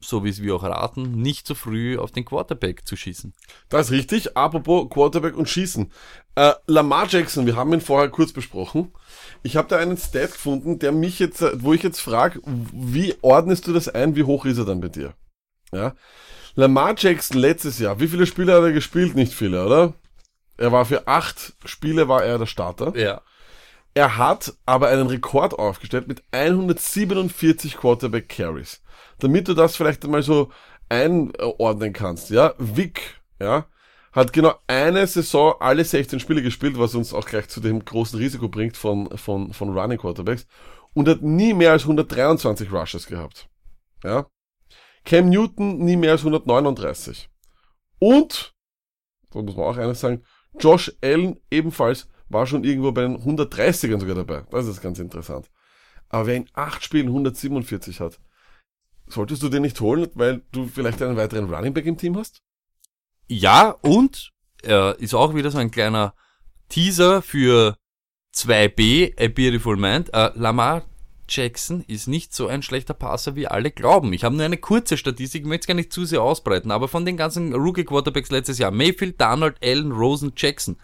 so wie es wir auch raten, nicht zu früh auf den Quarterback zu schießen. Das ist richtig. Apropos Quarterback und Schießen. Äh, Lamar Jackson, wir haben ihn vorher kurz besprochen. Ich habe da einen Stat gefunden, der mich jetzt, äh, wo ich jetzt frage, wie ordnest du das ein, wie hoch ist er dann bei dir? Ja. Lamar Jackson letztes Jahr, wie viele Spiele hat er gespielt? Nicht viele, oder? Er war für acht Spiele war er der Starter. Ja. Er hat aber einen Rekord aufgestellt mit 147 Quarterback Carries. Damit du das vielleicht einmal so einordnen kannst, ja. Vic, ja, hat genau eine Saison alle 16 Spiele gespielt, was uns auch gleich zu dem großen Risiko bringt von, von, von Running Quarterbacks und hat nie mehr als 123 Rushes gehabt. Ja. Cam Newton nie mehr als 139. Und, da muss man auch eines sagen, Josh Allen ebenfalls war schon irgendwo bei den 130ern sogar dabei. Das ist ganz interessant. Aber wer in acht Spielen 147 hat, solltest du den nicht holen, weil du vielleicht einen weiteren Running Back im Team hast? Ja, und er ist auch wieder so ein kleiner Teaser für 2b, A Beautiful Mind. Äh, Lamar Jackson ist nicht so ein schlechter Passer, wie alle glauben. Ich habe nur eine kurze Statistik, möchte es gar nicht zu sehr ausbreiten, aber von den ganzen Rookie-Quarterbacks letztes Jahr, Mayfield, Donald, Allen, Rosen, Jackson,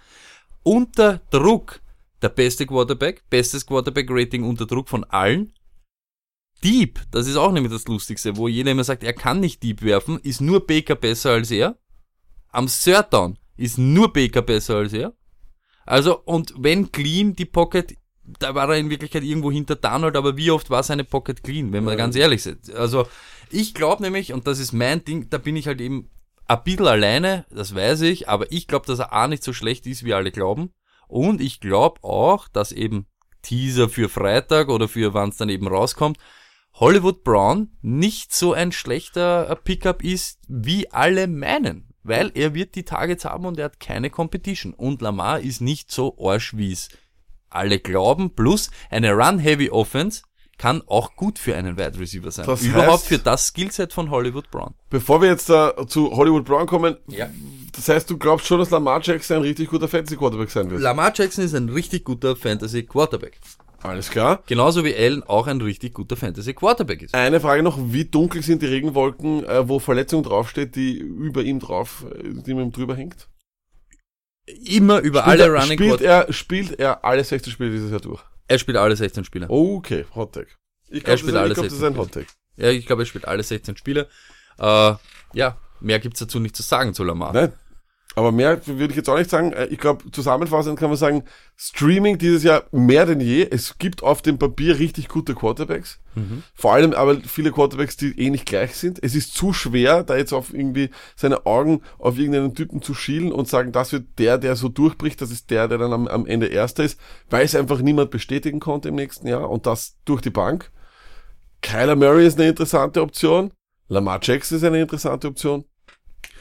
unter Druck der beste Quarterback, bestes Quarterback-Rating unter Druck von allen. Deep, das ist auch nämlich das Lustigste, wo jeder immer sagt, er kann nicht Deep werfen, ist nur Baker besser als er. Am Third Down ist nur Baker besser als er. Also, und wenn clean die Pocket, da war er in Wirklichkeit irgendwo hinter Donald, aber wie oft war seine Pocket clean, wenn wir ganz ehrlich sind. Also, ich glaube nämlich, und das ist mein Ding, da bin ich halt eben ein bisschen alleine, das weiß ich, aber ich glaube, dass er A nicht so schlecht ist, wie alle glauben. Und ich glaube auch, dass eben Teaser für Freitag oder für wann es dann eben rauskommt, Hollywood Brown nicht so ein schlechter äh, Pickup ist, wie alle meinen. Weil er wird die Targets haben und er hat keine Competition. Und Lamar ist nicht so arsch, wie es alle glauben. Plus, eine Run-Heavy Offense kann auch gut für einen Wide Receiver sein. Das Überhaupt heißt- für das Skillset von Hollywood Brown. Bevor wir jetzt da zu Hollywood Brown kommen, Ja. das heißt, du glaubst schon, dass Lamar Jackson ein richtig guter Fantasy Quarterback sein wird? Lamar Jackson ist ein richtig guter Fantasy Quarterback. Alles klar. Genauso wie Allen auch ein richtig guter Fantasy Quarterback ist. Eine Frage noch, wie dunkel sind die Regenwolken, äh, wo Verletzung draufsteht, die über ihm drauf, äh, die mit ihm drüber hängt? Immer über Spielt alle er, Running spielt er, spielt er alle 16 Spiele dieses Jahr durch? Er spielt alle 16 Spieler. Okay, Hot Take. Ich glaube, das, ich glaub, das ist 16 ein Hot Take. Ja, ich glaube, er spielt alle 16 Spiele. Äh, ja, mehr gibt's dazu nicht zu sagen zu Lamar. Nein. Aber mehr würde ich jetzt auch nicht sagen. Äh, Ich glaube, zusammenfassend kann man sagen, Streaming dieses Jahr mehr denn je. Es gibt auf dem Papier richtig gute Quarterbacks. Vor allem aber viele Quarterbacks, die eh nicht gleich sind. Es ist zu schwer, da jetzt auf irgendwie seine Augen auf irgendeinen Typen zu schielen und sagen, das wird der, der so durchbricht, das ist der, der dann am, am Ende Erster ist, weil es einfach niemand bestätigen konnte im nächsten Jahr und das durch die Bank. Kyler Murray ist eine interessante Option. Lamar Jackson ist eine interessante Option.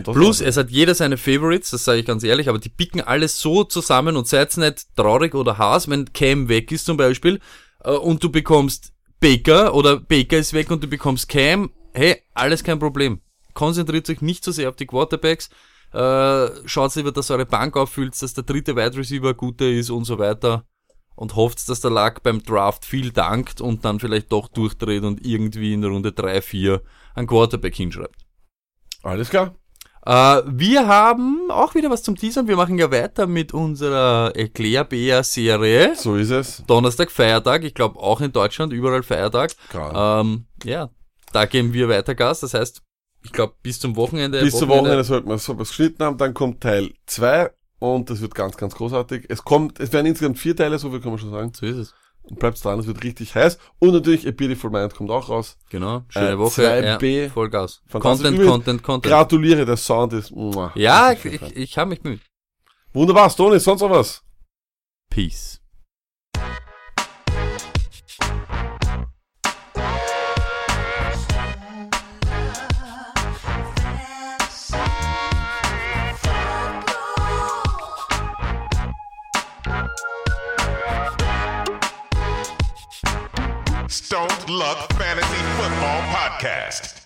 Plus, es hat jeder seine Favorites, das sage ich ganz ehrlich, aber die picken alles so zusammen und seid nicht traurig oder Haas, wenn Cam weg ist zum Beispiel äh, und du bekommst Baker oder Baker ist weg und du bekommst Cam, hey, alles kein Problem. Konzentriert euch nicht so sehr auf die Quarterbacks, äh, schaut lieber, dass eure Bank auffüllt, dass der dritte Wide Receiver guter ist und so weiter und hofft, dass der Luck beim Draft viel dankt und dann vielleicht doch durchdreht und irgendwie in Runde 3, 4 einen Quarterback hinschreibt. Alles klar. Äh, wir haben auch wieder was zum Teasern. Wir machen ja weiter mit unserer Erklärbär-Serie. So ist es. Donnerstag, Feiertag. Ich glaube auch in Deutschland, überall Feiertag. Klar. Ähm, ja, da geben wir weiter Gas. Das heißt, Ich glaube, bis zum Wochenende. Bis zum Wochenende sollten wir sowas geschnitten haben. Dann kommt Teil 2 und das wird ganz, ganz großartig. Es kommt, es werden insgesamt vier Teile, so viel kann man schon sagen. So ist es. Und bleibt dran, es wird richtig heiß. Und natürlich A Beautiful Mind kommt auch raus. Genau. Schöne Äh, Woche. 2B. Ja, Vollgas. Content, Übrigens, Content, Content. Gratuliere, der Sound ist, muah. ja, ich, ich, ich habe mich bemüht. Wunderbar, Stone, sonst noch was? Peace. Podcast.